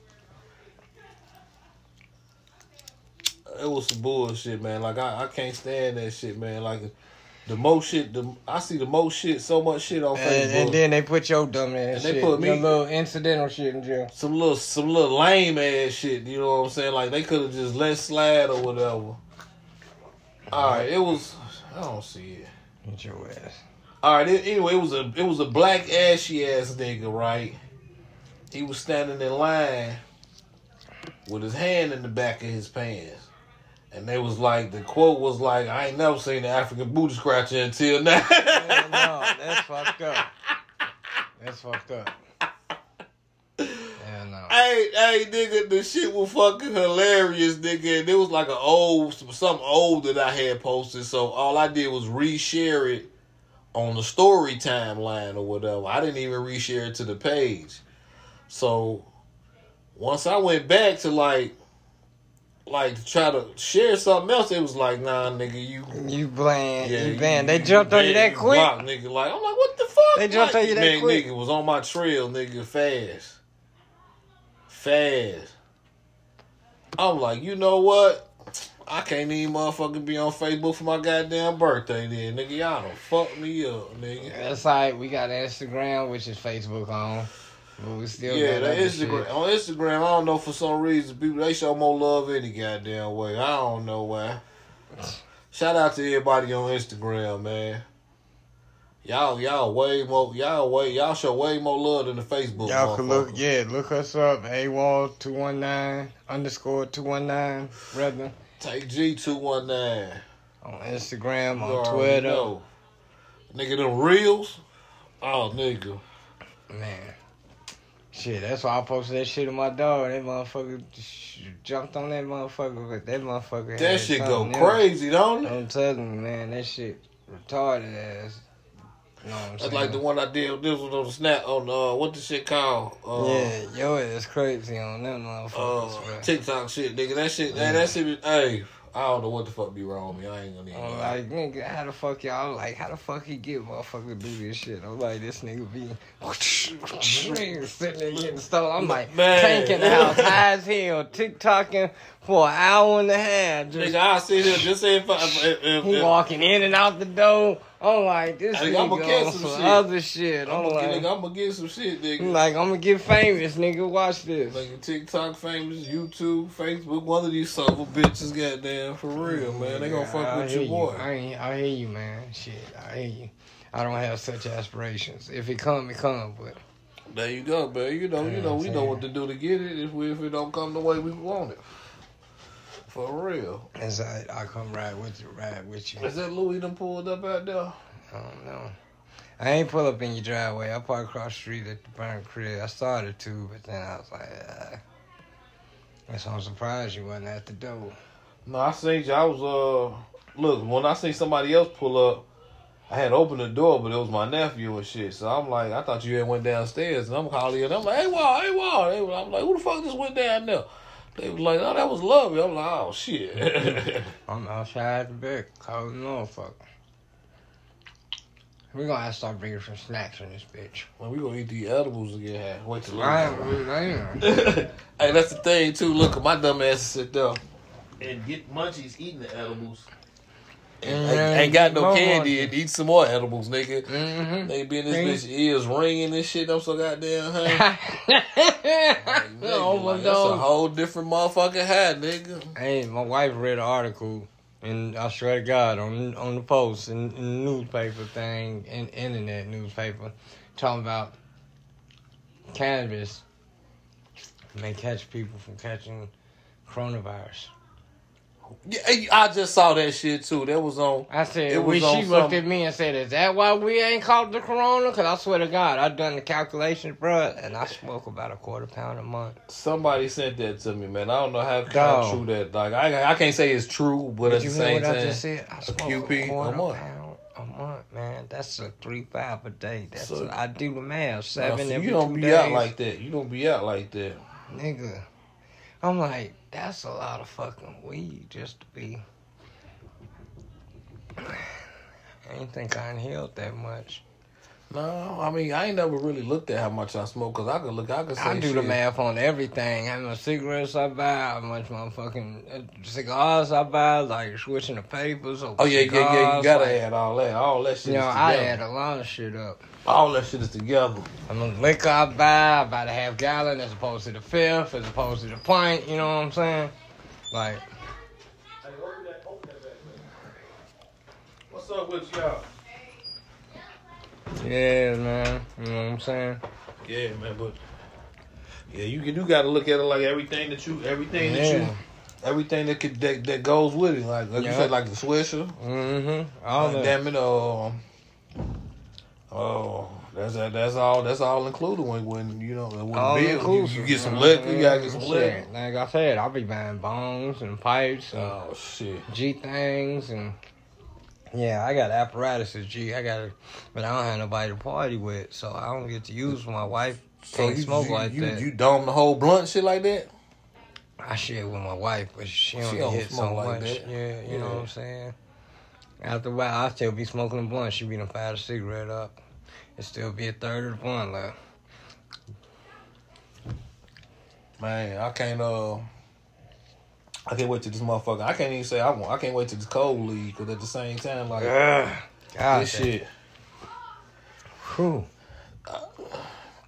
S1: It was some bullshit, man. Like I, I can't stand that shit, man. Like the most shit, the I see the most shit, so much shit on Facebook.
S2: And, and then they put your dumb ass
S1: And they
S2: shit,
S1: put me-
S2: little incidental shit in jail.
S1: some little some little lame ass shit. You know what I'm saying? Like they could have just let slide or whatever. All right, it was. I don't see it.
S2: Get your ass.
S1: All right. It, anyway, it was a it was a black ashy ass nigga, right? He was standing in line with his hand in the back of his pants, and they was like the quote was like, "I ain't never seen an African booty scratcher until now."
S2: Hell no, that's fucked up. That's fucked up. Hell no.
S1: Hey, hey, nigga, the shit was fucking hilarious, nigga. And it was like an old, something old that I had posted. So all I did was reshare it on the story timeline or whatever. I didn't even reshare it to the page. So once I went back to like, like to try to share something else, it was like, nah, nigga, you.
S2: You playing,
S1: Yeah,
S2: you. They jumped on you that quick.
S1: nigga. Like I'm like, what the fuck?
S2: They jumped
S1: Like,
S2: on you that
S1: man,
S2: quick.
S1: Nigga was on my trail, nigga, fast, fast. I'm like, you know what? I can't even motherfucking be on Facebook for my goddamn birthday. Then, nigga, Y'all don't fuck me up, nigga.
S2: That's like we got Instagram, which is Facebook on, but we still
S1: Yeah,
S2: got
S1: Instagram
S2: shit.
S1: on Instagram. I don't know for some reason people they show more love any goddamn way. I don't know why. Shout out to everybody on Instagram, man. Y'all, y'all way more, y'all way, y'all show way more love than the Facebook.
S2: Y'all can look, yeah, look us up. AWOL two one nine underscore two one nine, brother.
S1: Take G two one nine.
S2: On Instagram, on
S1: already
S2: Twitter.
S1: know. Nigga, them reels. Oh, nigga.
S2: Man. Shit, that's why I posted that shit to my dog. That motherfucker jumped on that motherfucker, but that motherfucker.
S1: That
S2: had
S1: shit go
S2: something else.
S1: crazy, don't it?
S2: I'm telling you, man, that shit retarded ass. You know
S1: That's like the one I did. This was on the snap on uh, what the shit called? Uh,
S2: yeah, yo, it's crazy on them motherfuckers,
S1: uh. TikTok shit, nigga. That shit, hey, that shit. be- Hey, I don't know what the fuck be wrong with me. I ain't gonna even.
S2: I'm like, nigga, how the fuck y'all like, how the fuck he get motherfucker to do this shit? I'm like, this nigga be sitting there getting stolen. I'm like,
S1: Man.
S2: tanking the house high as hell, TikToking for an hour and a half. Just
S1: Nigga, I sit here just say if, if, if,
S2: he
S1: if
S2: walking in and out the door. I'm like, this nigga
S1: I'ma
S2: on
S1: some
S2: some
S1: shit.
S2: other shit.
S1: I'm
S2: I'm like,
S1: get, nigga, I'm gonna get some shit, nigga.
S2: like, I'm gonna get famous, nigga. Watch this.
S1: Like TikTok famous, YouTube, Facebook, one of these son bitches, goddamn, for real, man. They gonna fuck
S2: I
S1: with your
S2: you.
S1: boy.
S2: I, I hear you, man. Shit, I hear you. I don't have such aspirations. If it come, it come. But
S1: There you go, man. You know, you know, we know what to do to get it if we if it don't come the way we want it. For real.
S2: as I, I come ride with you, ride with you.
S1: Is that Louis done pulled up out there?
S2: I don't know. I ain't pull up in your driveway. I parked across the street at the burn crib. I started to, but then I was like, uh, that's why I'm surprised you wasn't at the door.
S1: No, I seen you. I was uh look, when I seen somebody else pull up, I had opened the door, but it was my nephew and shit. So I'm like, I thought you had went downstairs and I'm calling you and I'm like, hey Wall, hey Wall. I'm like, who the fuck just went down there? They was like, oh, that was lovely. I'm like, oh shit.
S2: I'm outside the back, calling motherfucker. We gonna have to start bringing some snacks in this bitch.
S1: Man, we gonna eat the edibles again. Wait till
S2: I
S1: Louis.
S2: ain't, I ain't.
S1: hey, that's the thing too. Look, at my dumb ass sit there and get munchies eating the edibles.
S2: Yeah,
S1: ain't, ain't got no candy and eat some more edibles, nigga.
S2: Mm-hmm.
S1: They be in this bitch ears ringing and shit. I'm so goddamn high. Like,
S2: oh my
S1: like, that's a whole different motherfucking high, nigga.
S2: Hey, my wife read an article And I swear to God, on on the post and in, the newspaper thing, and internet newspaper, talking about cannabis may catch people from catching coronavirus.
S1: Yeah, I just saw that shit too. That was on.
S2: I said,
S1: It was
S2: she looked at me and said, "Is that why we ain't caught the corona?" Because I swear to God, I done the calculations, bruh, and I smoke about a quarter pound a month.
S1: Somebody sent that to me, man. I don't know how, how true that. Like, I I can't say it's true, but at the same
S2: what I just said? I smoke a,
S1: QP a
S2: quarter
S1: month.
S2: pound a month, man. That's a three five a day. That's
S1: So-
S2: I do the math. Seven
S1: so you don't be
S2: days.
S1: out like that. You don't be out like that.
S2: nigga. I'm like, that's a lot of fucking weed just to be. I ain't think I inhaled that much.
S1: No, I mean I ain't never really looked at how much I smoke because I could look. I could say
S2: I do the math on everything. How much cigarettes I buy, how much motherfucking uh, cigars I buy, like switching the papers. Over
S1: Oh yeah, yeah, yeah. You gotta
S2: like,
S1: add all that. All that shit
S2: You know,
S1: is
S2: I add a lot of shit up.
S1: all that shit is together.
S2: I mean, liquor I buy, I buy the half gallon as opposed to the fifth, as opposed to the pint. You know what I'm saying? Like,
S1: What's up with y'all?
S2: Yeah, man. You know what I'm saying?
S1: Yeah, man, but yeah, you you got to look at it like everything that you, everything that you, everything that could that, that goes with it. Like like you said, like the Swisher.
S2: Mm-hmm. All
S1: Like,
S2: that.
S1: damn it, um, oh, that's that's all that's all included when when you know when
S2: All
S1: the bill, you, you get some liquor, you gotta get some liquor.
S2: Like I said, I'll be buying bones and pipes and
S1: Oh shit.
S2: G things and yeah, I got apparatuses, G. I got it, but I don't have nobody to party with, so I don't get to use my wife.
S1: So
S2: Can't
S1: you,
S2: smoke
S1: you,
S2: like
S1: you,
S2: that.
S1: you dome the whole blunt shit like that?
S2: I share with my wife, but she
S1: She
S2: don't,
S1: don't
S2: hit so
S1: like
S2: much.
S1: that.
S2: Yeah, you know what I'm saying. After a while, I still be smoking a blunt. She be done fire the cigarette up. and still be a third of the blunt left.
S1: Man, I can't. Uh, I can't wait to this motherfucker. I can't even say I want. I can't wait to this cold leave because at the same time, like
S2: Ugh. God,
S1: this shit.
S2: Whew.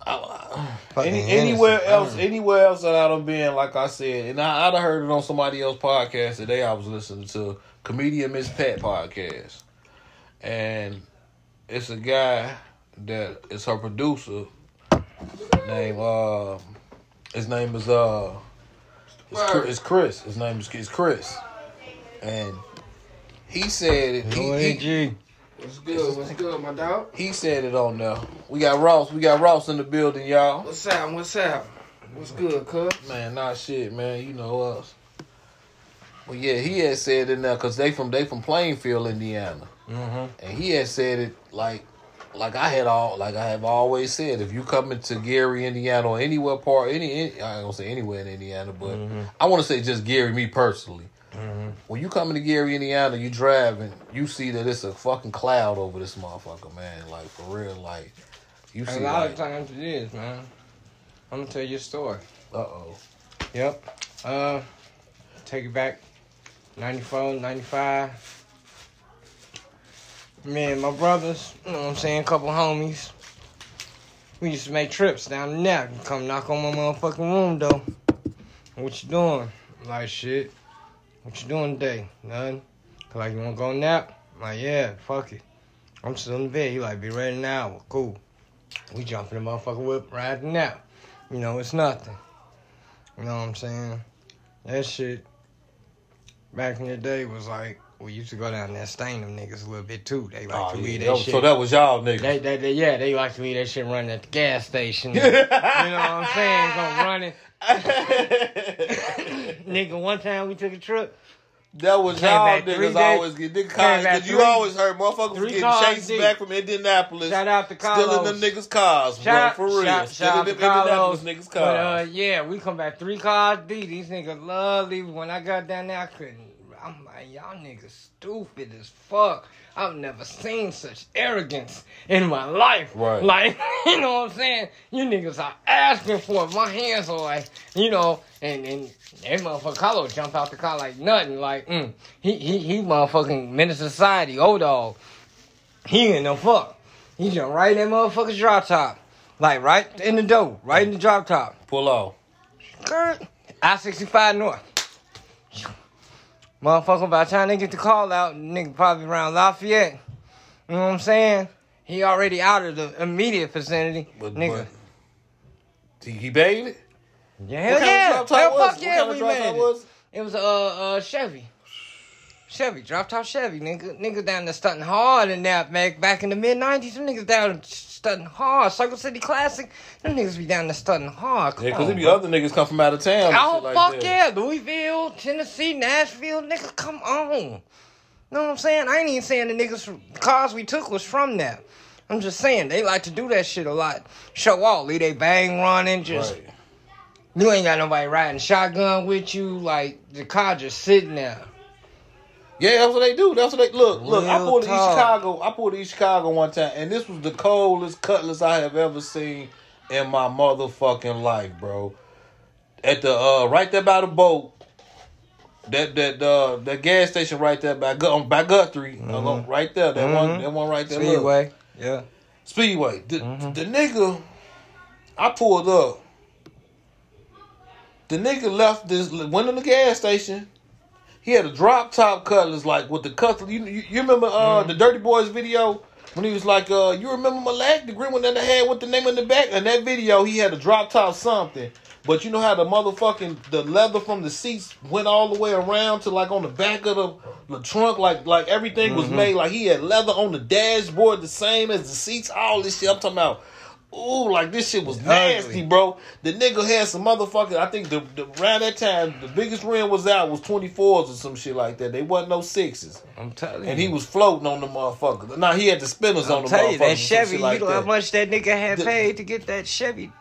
S2: Fucking
S1: Any, anywhere else, anywhere else that I'd have been, like I said, and I, I'd have heard it on somebody else's podcast today. I was listening to comedian Miss Pat podcast, and it's a guy that is her producer. Name uh, his name is uh, it's Chris, it's Chris. His name is is Chris, and he said it.
S2: Go
S1: He,
S2: ahead,
S1: he,
S2: G.
S3: What's good? What's good, my dog?
S1: he said it on there. We got Ross. We got Ross in the building, y'all.
S3: What's up? What's up? What's good, cuz?
S1: Man, not shit, man. You know us. Well, yeah, he had said it now because they from they from Plainfield, Indiana,
S2: Mm-hmm.
S1: and he had said it like, like I had all like I have always said. If you coming to Gary, Indiana, or anywhere part any, any I gonna say anywhere in Indiana, but I want to say just Gary, me personally. When you coming to Gary, Indiana, you driving, you see that it's a fucking cloud over this motherfucker, man. Like for real, like you
S2: A lot
S1: Like,
S2: of times it is, man. I'm gonna tell you a story.
S1: uh oh.
S2: Yep. Uh, take it back. 94, 95. Me and my brothers, you know what I'm saying, a couple homies. We used to make trips down there. Come knock on my motherfucking room, though. What you doing? Like, shit. What you doing today? Nothing. Like, you wanna go nap? Like, yeah, fuck it. I'm still in bed. He like, be ready in an hour. Cool. We jump in the motherfucking whip, the nap. You know, it's nothing. You know what I'm saying? That shit back in the day was like we used to go down there and stain them niggas a little bit too. They like
S1: Oh,
S2: to
S1: yeah.
S2: leave
S1: That
S2: that shit.
S1: so that was y'all niggas.
S2: they, they, they, yeah, they like to leave that shit running at the gas station. you know what I'm saying? Go running. Nigga, one time we took a trip.
S1: That was
S2: Came
S1: y'all niggas always get nigga cars because you always heard motherfuckers was getting chased
S2: deep.
S1: back from Indianapolis,
S2: Shout out to Carlos.
S1: stealing them niggas cars,
S2: Shout,
S1: bro, for real,
S2: shout,
S1: stealing
S2: shout
S1: them. Indianapolis niggas
S2: But uh,
S1: cars.
S2: yeah, we come back three cars deep. These niggas love leaving. When I got down there, I couldn't. I'm like, y'all niggas stupid as fuck. I've never seen such arrogance in my life.
S1: Right.
S2: Like, you know what I'm saying? You niggas are asking for it. My hands are like, you know, and and that motherfucker Carlos jump out the car like nothing. Like, mm, he he he motherfucking menace society, old dog. He ain't no fuck. He jump right in that motherfucker's drop top. Like right in the door, right in the drop top.
S1: Pull off.
S2: Kurt. I 65 North. Motherfucker, by the time they get the call out, nigga probably around Lafayette. You know what I'm saying? He already out of the immediate vicinity.
S1: But,
S2: nigga.
S1: but he, paid it.
S2: yeah, hell
S1: What kind
S2: yeah.
S1: of drop
S2: Hell
S1: was
S2: fuck yeah, we made it.
S1: was it?
S2: Was a uh, uh, Chevy. Chevy, drop top Chevy, nigga. Nigga down there stunting hard in that back back in the mid nineties. Them niggas down stunting hard. Circle City Classic. Them niggas be down there stunting hard. Come
S1: Yeah, because be other niggas come from out of town.
S2: Oh
S1: like
S2: fuck
S1: that.
S2: yeah, Louisville, Tennessee, Nashville, nigga, come on. You Know what I'm saying? I ain't even saying the niggas from the cars we took was from there. I'm just saying they like to do that shit a lot. Show off, leave they bang running, just
S1: Right.
S2: you ain't got nobody riding shotgun with you, like the car just sitting there.
S1: Yeah, that's what they do. That's what they look. Look, I pulled East. Chicago. I pulled East Chicago one time, and this was the coldest cutlass I have ever seen in my motherfucking life, bro. At the uh, right there by the boat, that that uh, that gas station right there by Gu- by Guthrie, uh, right there. That one,
S2: Mhm.
S1: that one right there. look.
S2: Speedway. Yeah.
S1: Speedway. The,
S2: Mm-hmm.
S1: the nigga, I pulled up. The nigga left this, went in the gas station. He had a drop top cutlass, like with the cutlass. You, you, you remember uh,
S2: Mm-hmm.
S1: the Dirty Boys video when he was like, uh, "You remember Malak, the green one that I had with the name in the back?" In that video, he had a drop top something. But you know how the motherfucking the leather from the seats went all the way around to like on the back of the, the trunk, like like everything was made like he had leather on the dashboard, the same as the seats. All this shit I'm talking about. Ooh, like this shit was nasty,
S2: Ugly.
S1: bro. The nigga had some motherfucking. I think the, the around that time the biggest rim was out was 24s or some shit like that. They wasn't no sixes,
S2: I'm telling you.
S1: and he was floating on the motherfucker. Now he had the spinners on
S2: I'm
S1: the
S2: telling you,
S1: motherfucker.
S2: that
S1: and
S2: Chevy,
S1: like
S2: you know how much that nigga had
S1: The-
S2: paid to get that Chevy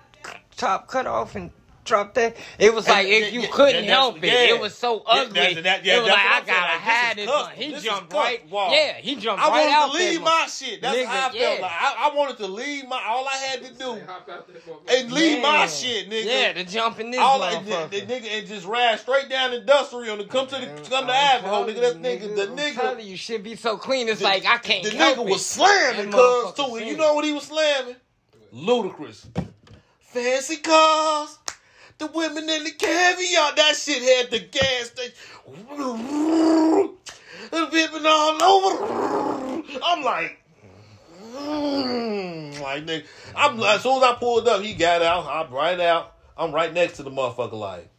S2: top cut off and drop that? It was like
S1: And-
S2: if you
S1: yeah,
S2: couldn't help it.
S1: yeah.
S2: It was so ugly.
S1: that's- that- yeah,
S2: it was like I gotta
S1: Like, this
S2: hide
S1: is
S2: this. one. He
S1: This
S2: jumped right.
S1: Wow.
S2: Yeah, he jumped right out.
S1: I
S2: right
S1: wanted
S2: out
S1: to
S2: there.
S1: leave my shit. That's
S2: Nigga,
S1: how I felt.
S2: yeah.
S1: Like I, I wanted to leave my. All I had to do
S3: Hop out that motherfucker.
S1: and leave my shit, nigga.
S2: Yeah, to jump in this
S1: All I, the, the nigga and just ride straight down industrial to come to the come to
S2: I'm
S1: Ivanhoe, nigga. That nigga, the nigga,
S2: you, shit be so clean. It's like I can't
S1: The nigga was slamming
S2: That
S1: cuz too. And you know what he was slamming? Ludacris. Fancy cars. The women in the caviar. That shit had the gas station. Vipping all over. I'm like, mm, like nigga. I'm as soon as I pulled up, he got out. I'm right out. I'm right next to the motherfucker. Like,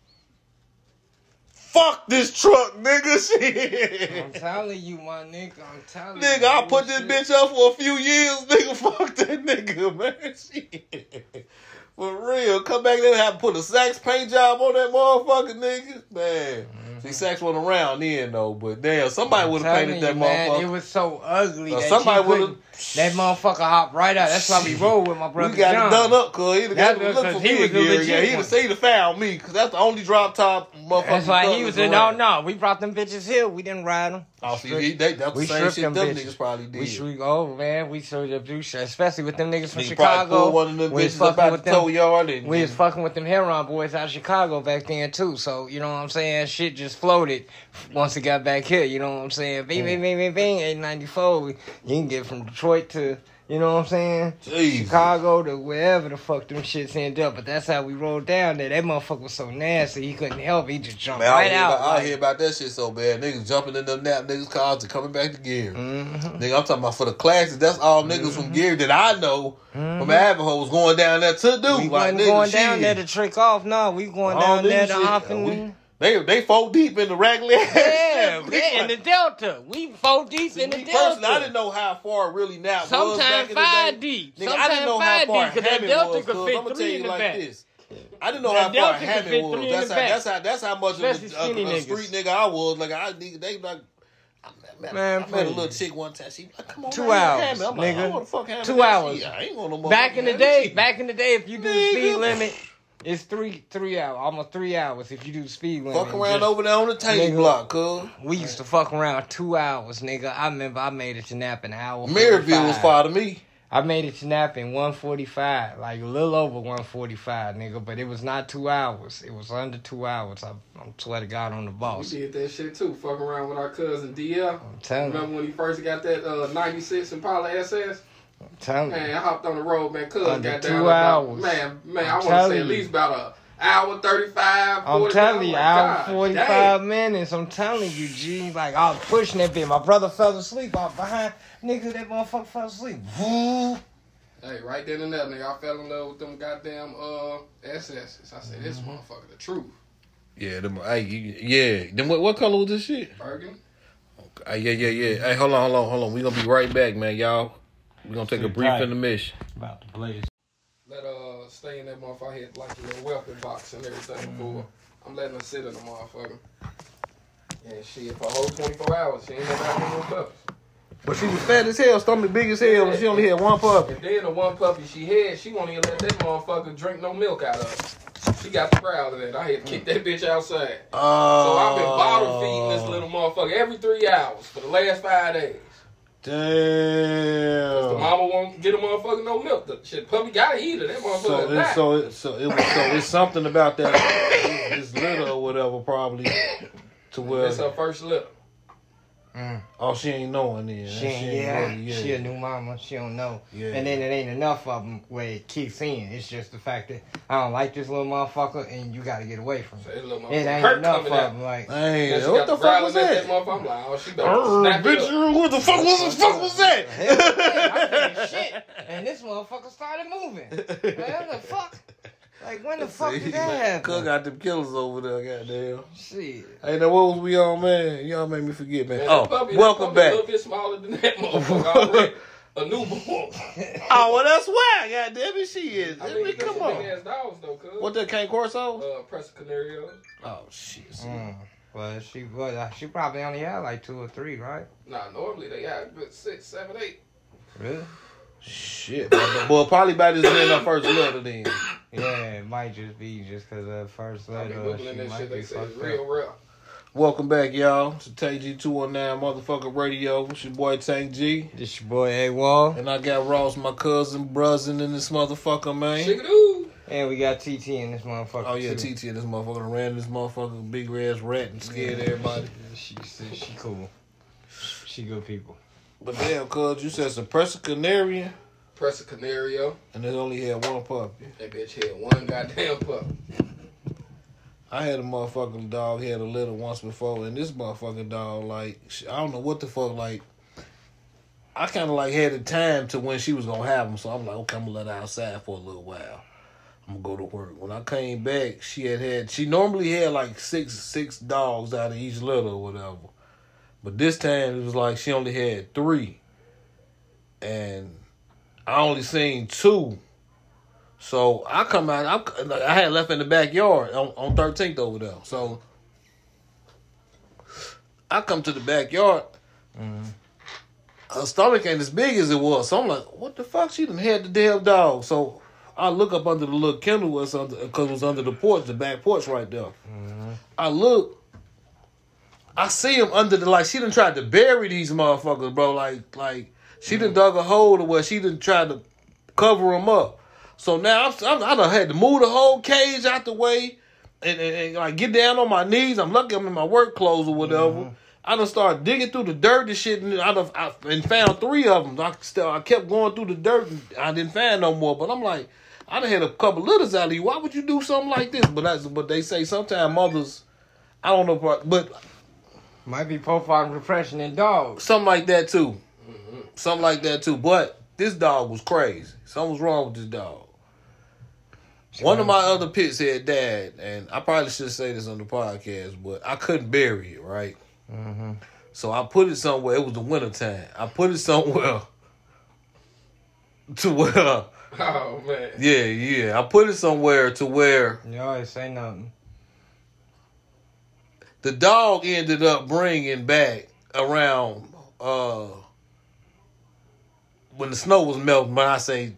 S1: fuck this truck, nigga. Shit.
S2: I'm telling you, my nigga. I'm telling
S1: Nigga,
S2: you.
S1: Nigga, I put this
S2: Shit.
S1: bitch up for a few years, nigga. Fuck that nigga, man. Shit. For real. Come back there and have to put a Sax paint job on that motherfucker, nigga. Man. See, Sax wasn't around then, though, but damn, somebody would have painted that
S2: you, man,
S1: motherfucker.
S2: It was so ugly.
S1: Uh,
S2: that
S1: somebody would've-
S2: couldn't- That motherfucker hopped right out. That's why we roll with my brother
S1: we got
S2: John.
S1: it done up, cuz have got to look for
S2: he
S1: me
S2: was the
S1: again. Yeah,
S2: one.
S1: have, he'd have found me, because that's the only drop top motherfucker.
S2: That's why he was in. No, no, we brought them bitches here. We didn't ride them.
S1: Oh, see, he- they, that's the
S2: We
S1: same shit
S2: them
S1: them niggas probably did.
S2: We should oh man, we showed up do shit, especially with them niggas from Chicago.
S1: pulled one of them
S2: we was fucking with them.
S1: yard and
S2: We was fucking with them Heron boys out of Chicago back then too. So you know what I'm saying? Shit just floated once it got back here. You know what I'm saying? Bing, hmm. bing, bing, bing, bing. 894. You can get from Detroit to you know what I'm saying?
S1: Jeez.
S2: Chicago to wherever the fuck them shits end up. But that's how we rolled down there. That motherfucker was so nasty, he couldn't help. it. He just jumped
S1: Man, I
S2: right
S1: hear
S2: out.
S1: About, I hear about that shit so bad. Niggas jumping in them nap niggas cars and coming back to gear.
S2: Mhm.
S1: Nigga, I'm talking about for the classes. That's all niggas
S2: Mm-hmm.
S1: from gear that I know from Ivanhoe was going down there to do.
S2: We
S1: like,
S2: wasn't
S1: nigga,
S2: going down there to trick off. No, we going
S1: All
S2: down there to
S1: shit,
S2: hop in.
S1: we- They they four deep in the regular.
S2: Yeah, yeah, in the Delta. We four deep
S1: See,
S2: in the
S1: me
S2: Delta.
S1: personally, I didn't know how far really nap was back
S2: Sometimes
S1: in the
S2: five
S1: day.
S2: deep.
S1: Nigga, I didn't know how far
S2: deep,
S1: Hammond
S2: Delta
S1: was.
S2: could fit
S1: I'm gonna
S2: three
S1: tell you like
S2: back.
S1: this. I didn't know
S2: That
S1: how far
S2: Delta could
S1: Hammond was. That's how, that's how that's how much
S2: Especially
S1: of a, a, a street nigga I was. Like I they like. I met,
S2: Man,
S1: I met a little chick one time. She like, come on,
S2: Two
S1: man,
S2: hours,
S1: like,
S2: nigga.
S1: I fuck
S2: Two hours.
S1: shit, I ain't want no
S2: Back in the day, back in the day, if you do the speed limit, it's three three hours, almost three hours if you do the speed limit.
S1: Fuck around
S2: Just-
S1: over there on the tank
S2: Nigga.
S1: block, cuz.
S2: We used to fuck around two hours, nigga. I remember I made it to nap an hour.
S1: Merrillville was
S2: 45.
S1: far to me.
S2: I made it to nap in 145, like a little over 145, nigga. But it was not two hours. It was under two hours. I, I swear to God on the boss.
S3: We
S2: boss.
S3: did that shit too. Fucking around with our cousin DL.
S2: I'm telling you.
S3: Remember when he first got that uh, 96 Impala SS?
S2: I'm telling you.
S3: Man, I hopped on the road, man. Cuz
S2: Under
S3: got
S2: two
S3: down about,
S2: hours.
S3: man, man,
S2: I'm
S3: I want to say at
S2: you.
S3: least about a hour 35,
S2: I'm
S3: 45.
S2: telling you,
S3: like,
S2: hour
S3: God
S2: 45
S3: damn.
S2: minutes. I'm telling you, G. Like, I was pushing that bit. My brother fell asleep out behind. Nigga, that motherfucker fell asleep. Woo.
S3: Hey, right then and there, nigga, I fell in love with them goddamn uh SS's. I said, this
S2: Mm-hmm.
S3: motherfucker, the truth.
S1: Yeah, them, hey, yeah. Then what, what color was this shit?
S3: Burgundy.
S1: Uh, yeah, yeah, yeah. Hey, hold on, hold on, hold on. We gonna be right back, man, y'all. We gonna take a
S2: Sit
S1: brief
S2: tight.
S1: intermission.
S2: About to blaze.
S3: Let uh stay in that motherfucker. I had like a little weapon box and everything
S2: Mm-hmm.
S3: before. I'm letting her sit in the motherfucker. And shit, for a whole 24 hours, she ain't never had no puppies.
S1: But she was fat as hell, stomach big as hell, and she only had one puppy.
S3: And then the one puppy she had, she won't even let that motherfucker drink no milk out of it. She got the proud of that. I had to kick that bitch outside.
S1: Oh,
S3: So I've been bottle feeding this little motherfucker every three hours for the last five days. The mama won't get a motherfucker no milk. The shit puppy gotta eat it. That motherfucker
S1: So, it's, so, it, so it was so it's something about that this litter or whatever probably to where
S3: It's her first litter. Mm.
S1: oh she ain't knowing then
S2: She ain't, yeah,
S1: really- yeah.
S2: she a new mama. She don't know.
S1: Yeah.
S2: And then it ain't enough of them where it kicks in. It's just the fact that I don't like this little motherfucker and you got to get away from
S3: So
S2: it. It ain't enough of
S3: out.
S2: them. Like,
S1: Hey,
S3: Then she
S1: what the
S3: the
S1: fuck was
S3: growling at
S1: that?
S3: motherfucker. I'm like, oh, she better snap it up.
S1: bitch, what the fuck was the fuck was that?
S2: hell yeah, I shit. And this motherfucker started moving. Man, what the fuck? Like, when the fuck did that
S1: Cook
S2: happen?
S1: got them killers over there, goddamn.
S2: Shit.
S1: Hey, now what was we on, man? Y'all made me forget, man.
S3: Man,
S1: oh,
S3: puppy,
S1: welcome
S3: puppy
S1: back.
S3: A little bit smaller than that motherfucker already. A newborn.
S1: Oh, well, that's why. goddamn it, she is.
S3: I
S1: I
S3: mean,
S1: mean, come on.
S3: dogs though.
S1: What that Cane Corso?
S3: Uh, Presa Canario.
S1: Oh shit.
S2: Mm. Well, she was. uh, She probably only had like two or three, right?
S3: Nah, normally they have but six, seven, eight.
S2: Really?
S1: Shit. Well, well, probably by this in her first letter then.
S2: Yeah, it might just be just because of first
S3: I be
S2: letter. She
S3: that
S2: might
S3: shit.
S2: be
S3: They say
S2: fucked
S3: real
S2: up.
S3: real.
S1: Welcome back, y'all, to Tank G two one nine motherfucker radio. It's your boy Tank G,
S2: This your boy A Wall,
S1: and I got Ross, my cousin, buzzing in this motherfucker, man.
S3: Shigadoo.
S2: and we got TT in this motherfucker.
S1: Oh yeah,
S2: too.
S1: TT and this motherfucker ran this motherfucker big ass rat and scared everybody.
S2: She she, she cool. She good people.
S1: But damn, cuz you said suppressor canarian,
S3: Presa Canario.
S1: and it only had one puppy.
S3: That bitch had one goddamn pup.
S1: I had a motherfucking dog he had a litter once before, and this motherfucking dog, like, I don't know what the fuck, like, I kind of like had the time to when she was gonna have him, so I'm like, okay, I'm gonna let her outside for a little while. I'm gonna go to work. When I came back, she had had, she normally had like six six dogs out of each litter or whatever, but this time it was like she only had three, and I only seen two. So I come out. I, I had left in the backyard on on Thirteenth over there. So I come to the backyard. Mm-hmm. Her stomach ain't as big as it was. So I'm like, what the fuck? She done had the damn dog. So I look up under the little kennel was under because it was under the porch, the back porch right there. Mm-hmm. I look. I see him under the like she done tried to bury these motherfuckers, bro. Like like she done dug a hole to where she done tried to cover them up. So now I'm, I'm I done had to move the whole cage out the way and, and, and like get down on my knees. I'm lucky I'm in my work clothes or whatever. Mm-hmm. I done started digging through the dirt and shit, and I done I, and found three of them. I still I kept going through the dirt, and I didn't find no more. But I'm like, I done had a couple litters out of you. Why would you do something like this? But that's but they say sometimes mothers, I don't know, but
S2: Might be postpartum depression in dogs.
S1: something like that too, something like that too. But this dog was crazy. Something was wrong with this dog. One of my other pits had died, and I probably should say this on the podcast, but I couldn't bury it, right?
S2: Mm-hmm.
S1: So I put it somewhere. It was the winter time. I put it somewhere to where,
S3: Oh man.
S1: yeah, yeah. I put it somewhere to where
S2: You always say nothing.
S1: The dog ended up bringing back around uh when the snow was melting. When I say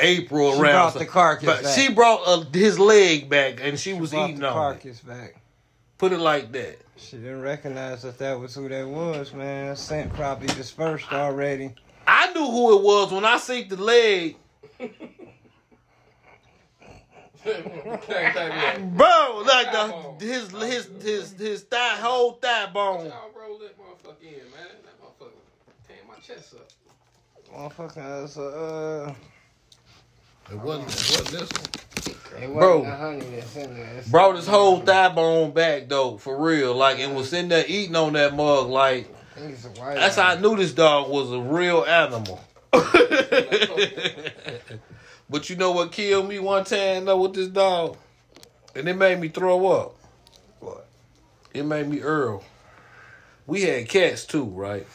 S1: April
S2: She
S1: around,
S2: brought
S1: so-
S2: the carcass
S1: she brought uh, his leg back, and she, was
S2: Brought
S1: eating
S2: the
S1: on it.
S2: back.
S1: Put it like that.
S2: She didn't recognize that that was who that was, man. Scent probably dispersed already.
S1: I knew who it was when I see the leg,
S3: Can't take it.
S1: Bro. Like the his his his his thigh whole thigh bone.
S3: Y'all roll that motherfucker in, man. That motherfucker tearing my chest up.
S2: Motherfucker, that's uh,
S1: It wasn't. It wasn't this one.
S2: It
S1: Bro.
S2: wasn't the honey that's in there. It's
S1: Brought his whole thigh bone back though, for real. Like and was sitting there eating on that mug. Like
S2: I think it's a white
S1: that's how I knew this dog was a real animal. but you know what killed me one time though with this dog, and it made me throw up.
S2: What?
S1: It made me Earl. We had cats too, right?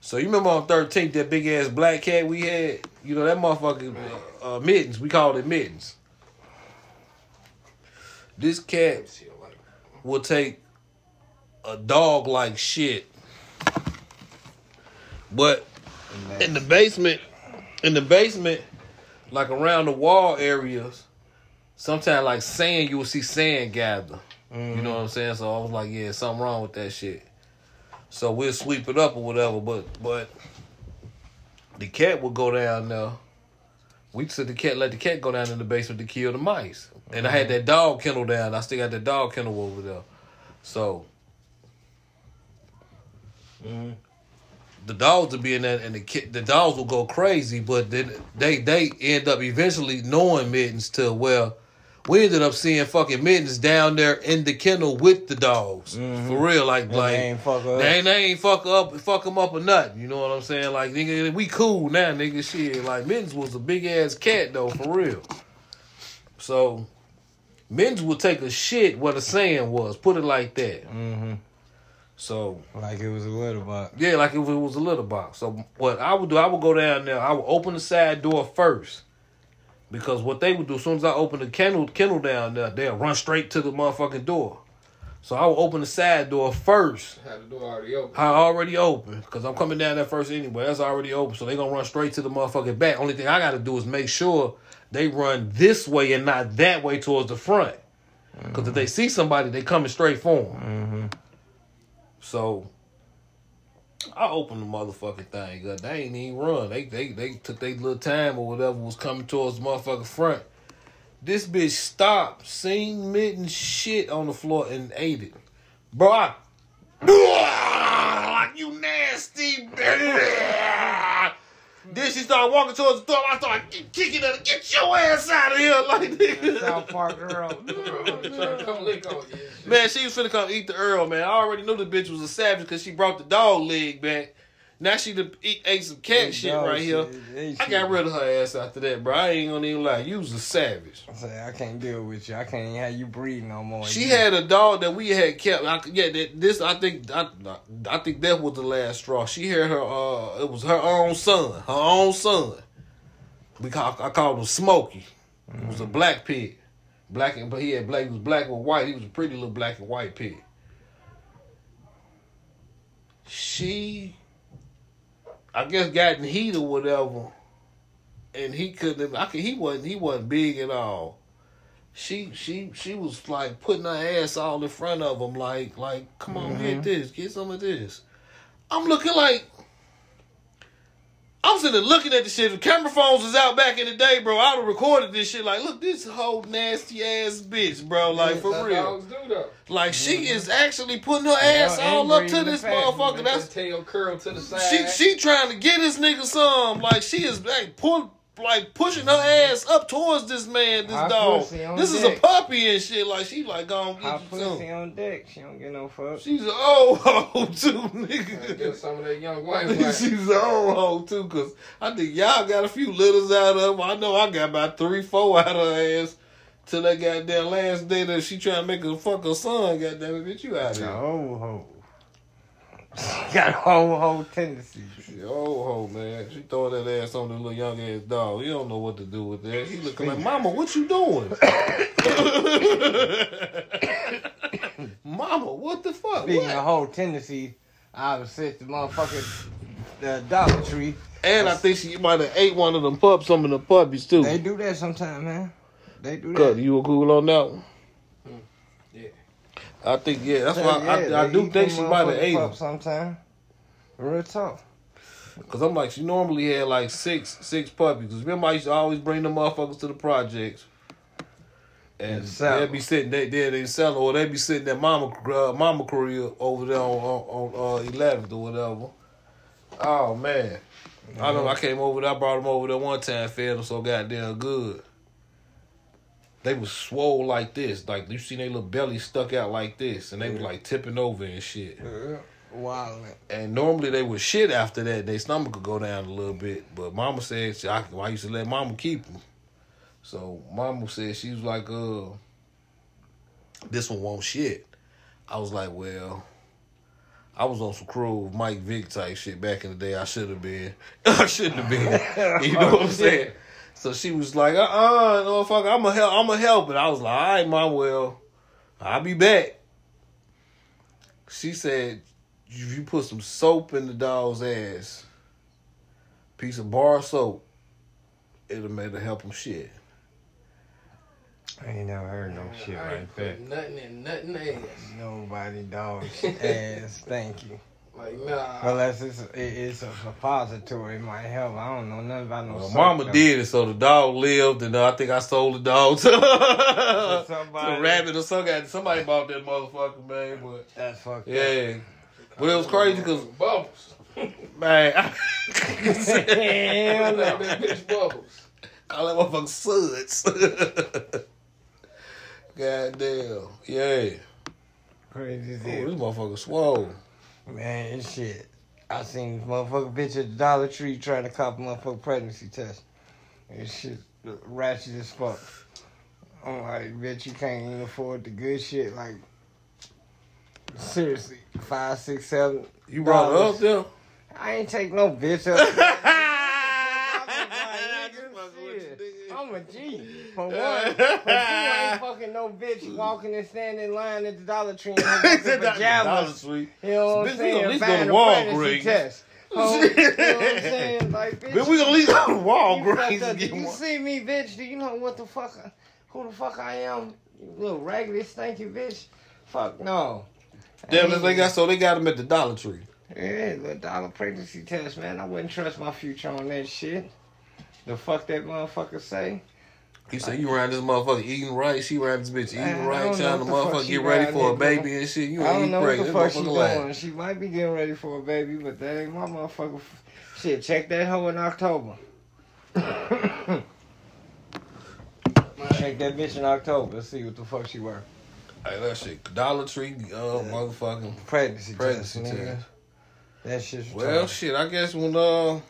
S1: So you remember on 13th that big ass black cat we had? You know that motherfucker uh, uh, mittens. We called it mittens. This cat will take a dog like shit. But in the basement, in the basement, like around the wall areas, sometimes like sand, you will see sand gather. You know mm-hmm. what I'm saying? So I was like, yeah, something wrong with that shit. So we'll sweep it up or whatever. But but the cat will go down there. We said the cat let the cat go down in the basement to kill the mice. And I had mm-hmm. that dog kennel down. I still got that dog kennel over there. So mm-hmm. The dogs will be in there, and the kid, the dogs will go crazy. But then they they end up eventually knowing mittens to well. We ended up seeing fucking mittens down there in the kennel with the dogs for real, like
S2: And
S1: like
S2: they ain't fuck up.
S1: they ain't, they ain't fuck up, fuck them up or nothing. You know what I'm saying? Like nigga, we cool now, nigga. Shit, like Mittens was a big ass cat though, for real. So Mittens would take a shit where the sand was. Put it like that.
S2: Mm-hmm.
S1: So
S2: Like it was a little box.
S1: yeah, like if it was a little box. So what I would do, I would go down there. I would open the side door first. Because what they would do, as soon as I open the kennel, kennel down there, they'll run straight to the motherfucking door. So I would open the side door first.
S3: had the door already open.
S1: I already open because I'm coming down there first anyway. That's already open, so they gonna run straight to the motherfucking back. Only thing I gotta do is make sure they run this way and not that way towards the front. Because if they see somebody, they coming straight for them.
S2: Mm-hmm.
S1: So I opened the motherfucking thing up. They ain't even run. They they they took their little time or whatever was coming towards the motherfucking front. This bitch stopped, seen mitten shit on the floor and ate it. Bro, I you nasty bitch. Then she started walking towards the door. I started kicking her. Get your ass out of here, like nigga.
S2: South Park girl.
S3: Trying come lick on you.
S1: Man, she was finna come eat the Earl, man. I already knew the bitch was a savage because she brought the dog leg back. Now she done eat, ate some cat shit right here.
S2: shit. They
S1: I got rid of her ass after that, bro. I ain't gonna even lie. You was a savage.
S2: I say I can't deal with you. I can't have you breathe no more.
S1: She
S2: You-
S1: had a dog that we had kept. I, yeah, that, this I think I, I think that was the last straw. She had her. Uh, it was her own son, her own son. We call I called him Smokey. It was a black pig, black and but he had black. He was black with white. He was a pretty little black and white pig. She, I guess, got in heat or whatever, and he couldn't. I could, he wasn't. He wasn't big at all she she she was like putting her ass all in front of him, like like come on, get mm-hmm. this, get some of this. I'm looking like I'm sitting there looking at the shit. The camera phones was out back in the day, bro. I'd have recorded this shit. Like, look, this whole nasty ass bitch, bro. Like for
S3: That's
S1: real.
S3: dogs do though.
S1: Like she is actually putting her ass
S2: Yeah,
S1: all up to this
S2: fast.
S1: motherfucker.
S3: That's
S1: That's
S3: tail curl to the side.
S1: she she trying to get this nigga some. Like she is like pull like pushing her ass up towards this man, this
S2: Hot
S1: dog.
S2: pussy on
S1: This is a puppy and shit. Like she like gonna get
S2: Hot
S1: you some.
S2: pussy on deck. She don't get no fuck.
S1: She's an old hoe too,
S3: Gotta Get some of that young white white.
S1: She's an old hoe too, cause I think y'all got a few litters out of. her. I know I got about three, four out of her ass. Till that goddamn last day that she trying to make her fuck her son. Goddamn it, bitch, you out of here.
S2: Oh ho. Got a whole whole tendency.
S1: She a old oh, hoe, oh, man. She throwing that ass on the little young ass dog. He don't know what to do with that. He looking like, Mama, what you doing? Mama, what the fuck?
S2: Speaking
S1: What?
S2: of whole tendency, I was at the motherfucking the Dollar Tree.
S1: And I think she might have ate one of them pups, some of the puppies too.
S2: They do that sometimes, man. They do
S1: Cut,
S2: that.
S1: you were cool on that one? I think yeah. That's
S2: Yeah,
S1: why I, I do think she might have ate them.
S2: Sometime. Real talk.
S1: Cause I'm like she normally had like six six puppies. Cause remember I used to always bring them motherfuckers to the projects. And they'd be sitting there, they there they sell or they'd be sitting at mama uh, mama career over there on on, on uh, 11th or whatever. Oh man, I know I came over there. I brought them over there one time, fed them so goddamn good. They was swole like this. Like you see their little belly stuck out like this, and they was like tipping over and shit.
S2: Wild.
S1: And normally they would shit after that. Their stomach could go down a little bit. But Mama said she, I, I used to let Mama keep them. So Mama said she was like, uh, this one won't shit. I was like, well, I was on some cruel Mike Vick type shit back in the day. I should have been. I shouldn't have been. you know what I'm saying? So she was like, uh uh no fuck, I'm a help I'm a help. And I was like, all right, mom, well, I'll be back. She said, if you put some soap in the dog's ass, piece of bar soap, it'll make it help him shit.
S2: I ain't never heard no shit
S3: I ain't
S2: like that.
S3: nothing in nothing ass.
S2: Nobody dog's ass. Thank you.
S3: Like nah.
S2: Unless it's it, it's a suppository, it might help. I don't know nothing about no.
S1: Well, mama
S2: though.
S1: did it, so the dog lived, and uh, I think I sold the dog to, to
S2: somebody.
S1: a rabbit or something. Somebody bought that motherfucker, man. But
S2: That's fucked up.
S1: yeah, but it was crazy because
S3: bubbles.
S1: man, I
S2: Hell
S3: Like
S2: no.
S3: that bitch bubbles.
S1: call that motherfucker suds. God damn, yeah.
S2: Crazy as
S1: Ooh,
S2: hell.
S1: this motherfucker swole.
S2: Man, shit. I seen this motherfucker bitch at the Dollar Tree trying to cop a motherfucker pregnancy test. And shit ratchet as fuck. I'm like, bitch, you can't even afford the good shit. Like, seriously, five, six, seven.
S1: You brought her up there.
S2: I ain't take no bitch up. I'm a G. For one, ain't fucking no bitch walking and standing in line at the Dollar Tree in her
S1: He
S2: fucking
S1: said that Dollar
S2: pajamas.
S1: Tree.
S2: You know what I'm
S1: we gonna at least go to Walgreens.
S2: test. Oh, you know what I'm saying? Like, bitch,
S1: But we gonna leave out to
S2: you
S1: Walgreens
S2: fucked
S1: and
S2: up.
S1: get
S2: Do you
S1: one.
S2: see me, bitch? Do you know what the fuck, I- who the fuck I am? You little raggedy, stinky bitch. Fuck no.
S1: Damn, they got so they got him at the Dollar Tree.
S2: Yeah, the dollar pregnancy test, man. I wouldn't trust my future on that shit. The fuck that motherfucker say?
S1: He said, "You around this motherfucker eating right? She around this bitch eating right, trying to
S2: what the fuck
S1: motherfucker get ready for a baby and shit. You
S2: I
S1: ain't
S2: don't know what the
S1: pregnant.
S2: fuck she doing. She might be getting ready for a baby, but that ain't my motherfucker. Shit, check that hoe in October. check that bitch in October. Let's see what the fuck she worth.
S1: Hey, that shit, Dollar Tree, uh, motherfucking
S2: Pregnancy,
S1: pregnancy
S2: test. That shit's
S1: Well, shit, I guess when uh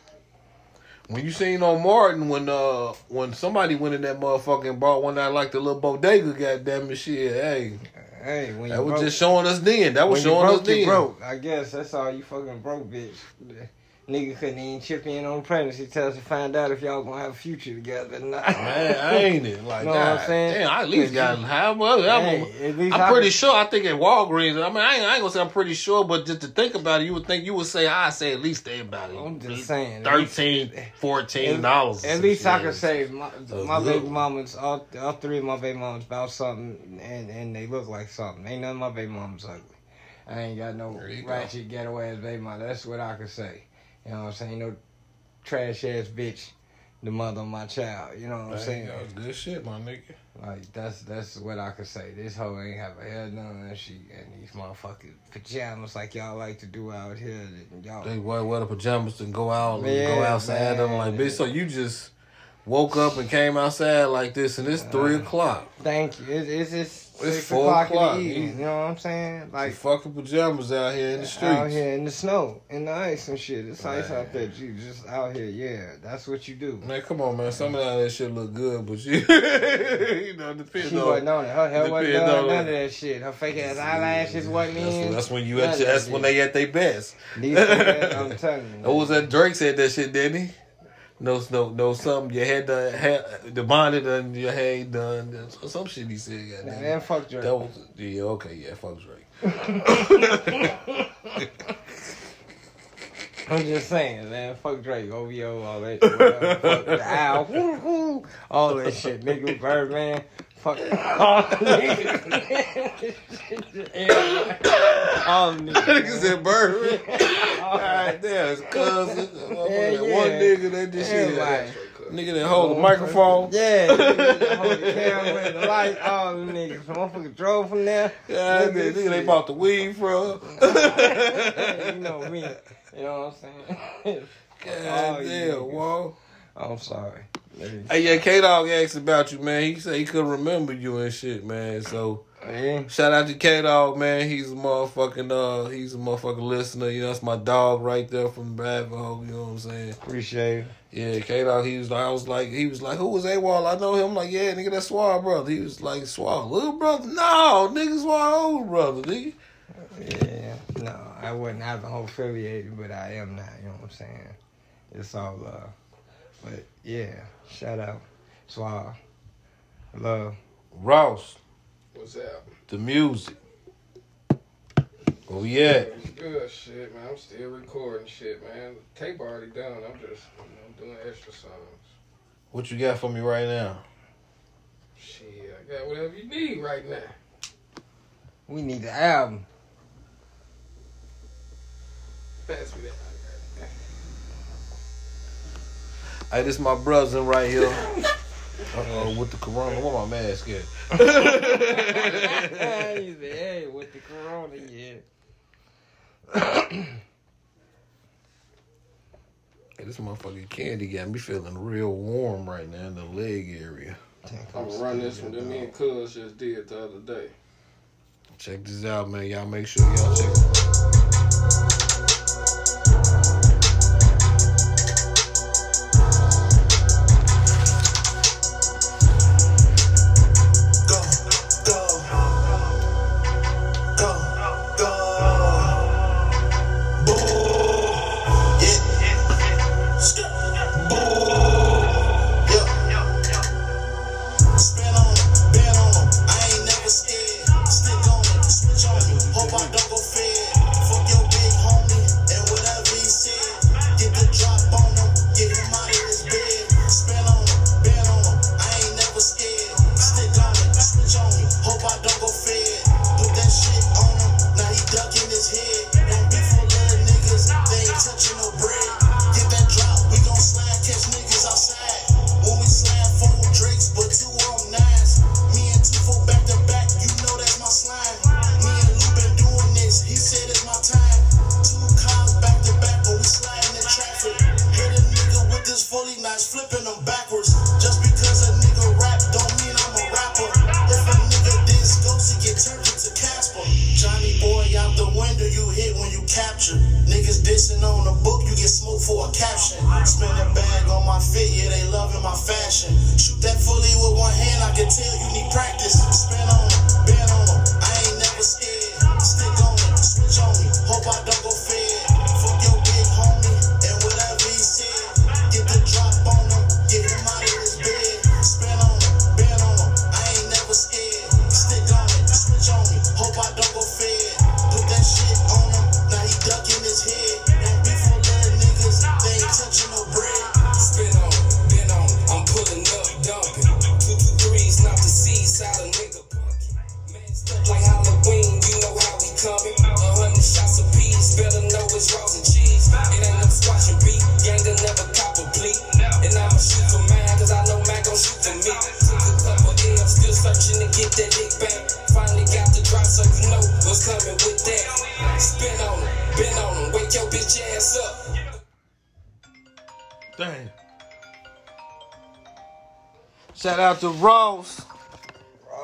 S1: when you seen on Martin when uh when somebody went in that motherfucking and bought one that like the little bodega, goddamn it, shit. Hey,
S2: Hey, when
S1: that was
S2: broke,
S1: just showing us then. That was showing us
S2: broke, you
S1: then.
S2: broke. I guess that's all you fucking broke, bitch. Nigga couldn't even chip in on the pregnancy test to find out if y'all gonna have a future together or not.
S1: Man, I ain't it? Like,
S2: Know what I'm saying?
S1: damn, I at least got how much? I'm,
S2: Hey, at least
S1: I'm pretty sure. I think at Walgreens. I mean, I ain't, I ain't gonna say I'm pretty sure, but just to think about it, you would think you would say I say at least they about it.
S2: I'm just saying.
S1: 13 14 dollars.
S2: At least I can say my, my baby mamas, all, all three of my baby mamas about something, and, and they look like something. Ain't none of my baby mamas ugly. I ain't got no
S1: you go.
S2: ratchet ghetto ass baby mama. That's what I can say. You know what I'm saying? No trash ass bitch, the mother of my child. You know what I'm saying?
S1: That's Good shit, my nigga.
S2: Like that's that's what I could say. This hoe ain't have a hair done, and she and these motherfucking pajamas like y'all like to do out here. Y'all
S1: They wear, wear the pajamas and go out and
S2: Yeah,
S1: go outside. I'm like, bitch, so you just woke up and came outside like this, and it's three
S2: Uh,
S1: o'clock.
S2: Thank you. It's, it's just
S1: It's
S2: six
S1: four
S2: o'clock,
S1: o'clock,
S2: in the evening. You know what I'm saying?
S1: Like fucking pajamas out here in the streets.
S2: out here in the snow, in the ice and shit. It's ice out there. You just out here. Yeah, that's what you do.
S1: Man, come on, man. Some of that shit look good, but you, you know, depends
S2: She
S1: on.
S2: wasn't on it. Her hair wasn't done.
S1: on
S2: None of that shit. Her fake ass eyelashes wasn't
S1: That's,
S2: in.
S1: that's when you at your,
S2: that
S1: that's when they at their best.
S2: These I'm telling you.
S1: What was that? Drake said that shit, didn't he? No, no, no. Something your head done, the bonnet done, your head done. Some shit he said.
S2: Nah,
S1: goddamn.
S2: Man, fuck Drake.
S1: That was yeah, okay, yeah, fuck Drake.
S2: I'm just saying, man. Fuck Drake, OVO, all that. Whatever. fuck the owl, all that shit, nigga. Birdman. Fuck all the niggas. all
S1: Nigga said Bird. Alright, there's his cousin.
S2: Yeah, yeah.
S1: One nigga that this shit.
S2: Everybody.
S1: Nigga that hold the microphone.
S2: Yeah, niggas hold the camera the light, all the niggas. Motherfucker drove from there.
S1: Yeah, damn,
S2: Nigga,
S1: nigga they bought the weed from.
S2: You know me. You know what I'm saying?
S1: God
S2: Oh,
S1: damn,
S2: yeah.
S1: whoa.
S2: I'm sorry.
S1: Hey, yeah, K Dog asked about you, man. He said he couldn't remember you and shit, man. So
S2: Yeah.
S1: shout out to K Dog, man. He's a motherfucking uh, he's a motherfucking listener. You know, that's my dog right there from Bradford. You know what I'm saying?
S2: Appreciate it.
S1: Yeah, K Dog. He was. I was like, he was like, who was AWOL? I know him. I'm like, yeah, nigga, that's Swag brother. He was like, Swag little brother. No, nigga, Swag old brother, nigga.
S2: Yeah, no, I wasn't Ivanhoe affiliated, but I am now. You know what I'm saying? It's all uh, But yeah, shout out, Swag, love.
S1: Ross,
S3: What's up?
S1: the music. Oh yeah.
S3: Good shit, man. I'm still recording shit, man. The tape already done. I'm just you know, doing extra songs.
S1: What you got for me right now?
S3: Shit, I got whatever you need right now.
S2: We need the album.
S3: Pass me that.
S1: Hey, this my brother right here. Uh oh, with the corona. Where my mask at?
S2: He said, hey, with the corona, yeah.
S1: Hey, this motherfucking candy got me feeling real warm right now in the leg area.
S3: I'm gonna run this one that me and Cuz just did the other day.
S1: Check this out, man. Y'all make sure y'all check
S4: you capture. Niggas dissing on the book, you get smoked for a caption. Spin a bag on my fit, yeah, they loving my fashion. Shoot that fully with one hand, I can tell you need practice. Spin on bend on
S1: Shout out Ross.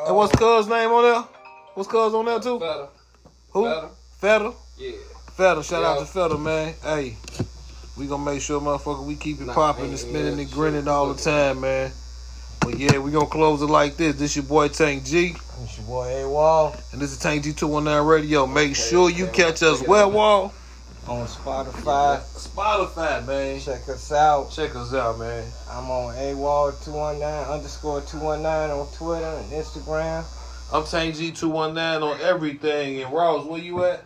S1: And what's Cuz name on there? What's Cuz on there too?
S3: Better,
S1: Who?
S3: better.
S1: Federal?
S3: Yeah.
S1: Federal. Shout out to Federal, man. Hey, we gonna make sure, motherfucker, we keep it
S3: Nah,
S1: popping
S3: man,
S1: and spinning
S3: yeah,
S1: and grinning
S3: shit,
S1: all the time, man. But yeah, we gonna close it like this. This your boy Tank G,
S2: It's your boy A-Wall
S1: and this is Tank G 219 Radio. Make sure you
S3: okay,
S1: catch us
S3: take it
S1: where,
S3: out.
S1: Wall?
S2: On Spotify.
S1: Spotify, man.
S2: Check us out.
S1: Check us out, man.
S2: I'm on AWAL219 underscore 219 on Twitter and Instagram.
S1: I'm Tank G 219 on everything. And Ross, where you at?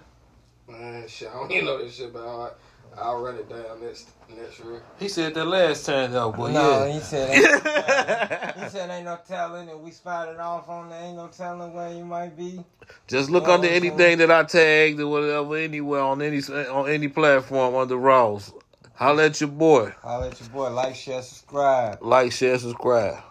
S3: Man, shit, I don't even know this shit, but I'll, I'll run it down next next year.
S1: He said that last time though, but
S2: no,
S1: yeah.
S2: he said ain't, he said ain't no telling, and we spotted off on there. Ain't no telling where you might be.
S1: Just look
S2: Oh,
S1: under anything that I tagged or whatever anywhere on any on any platform under Ross. Holla at your boy.
S2: Holla at your boy. Like, share, subscribe.
S1: Like, share, subscribe.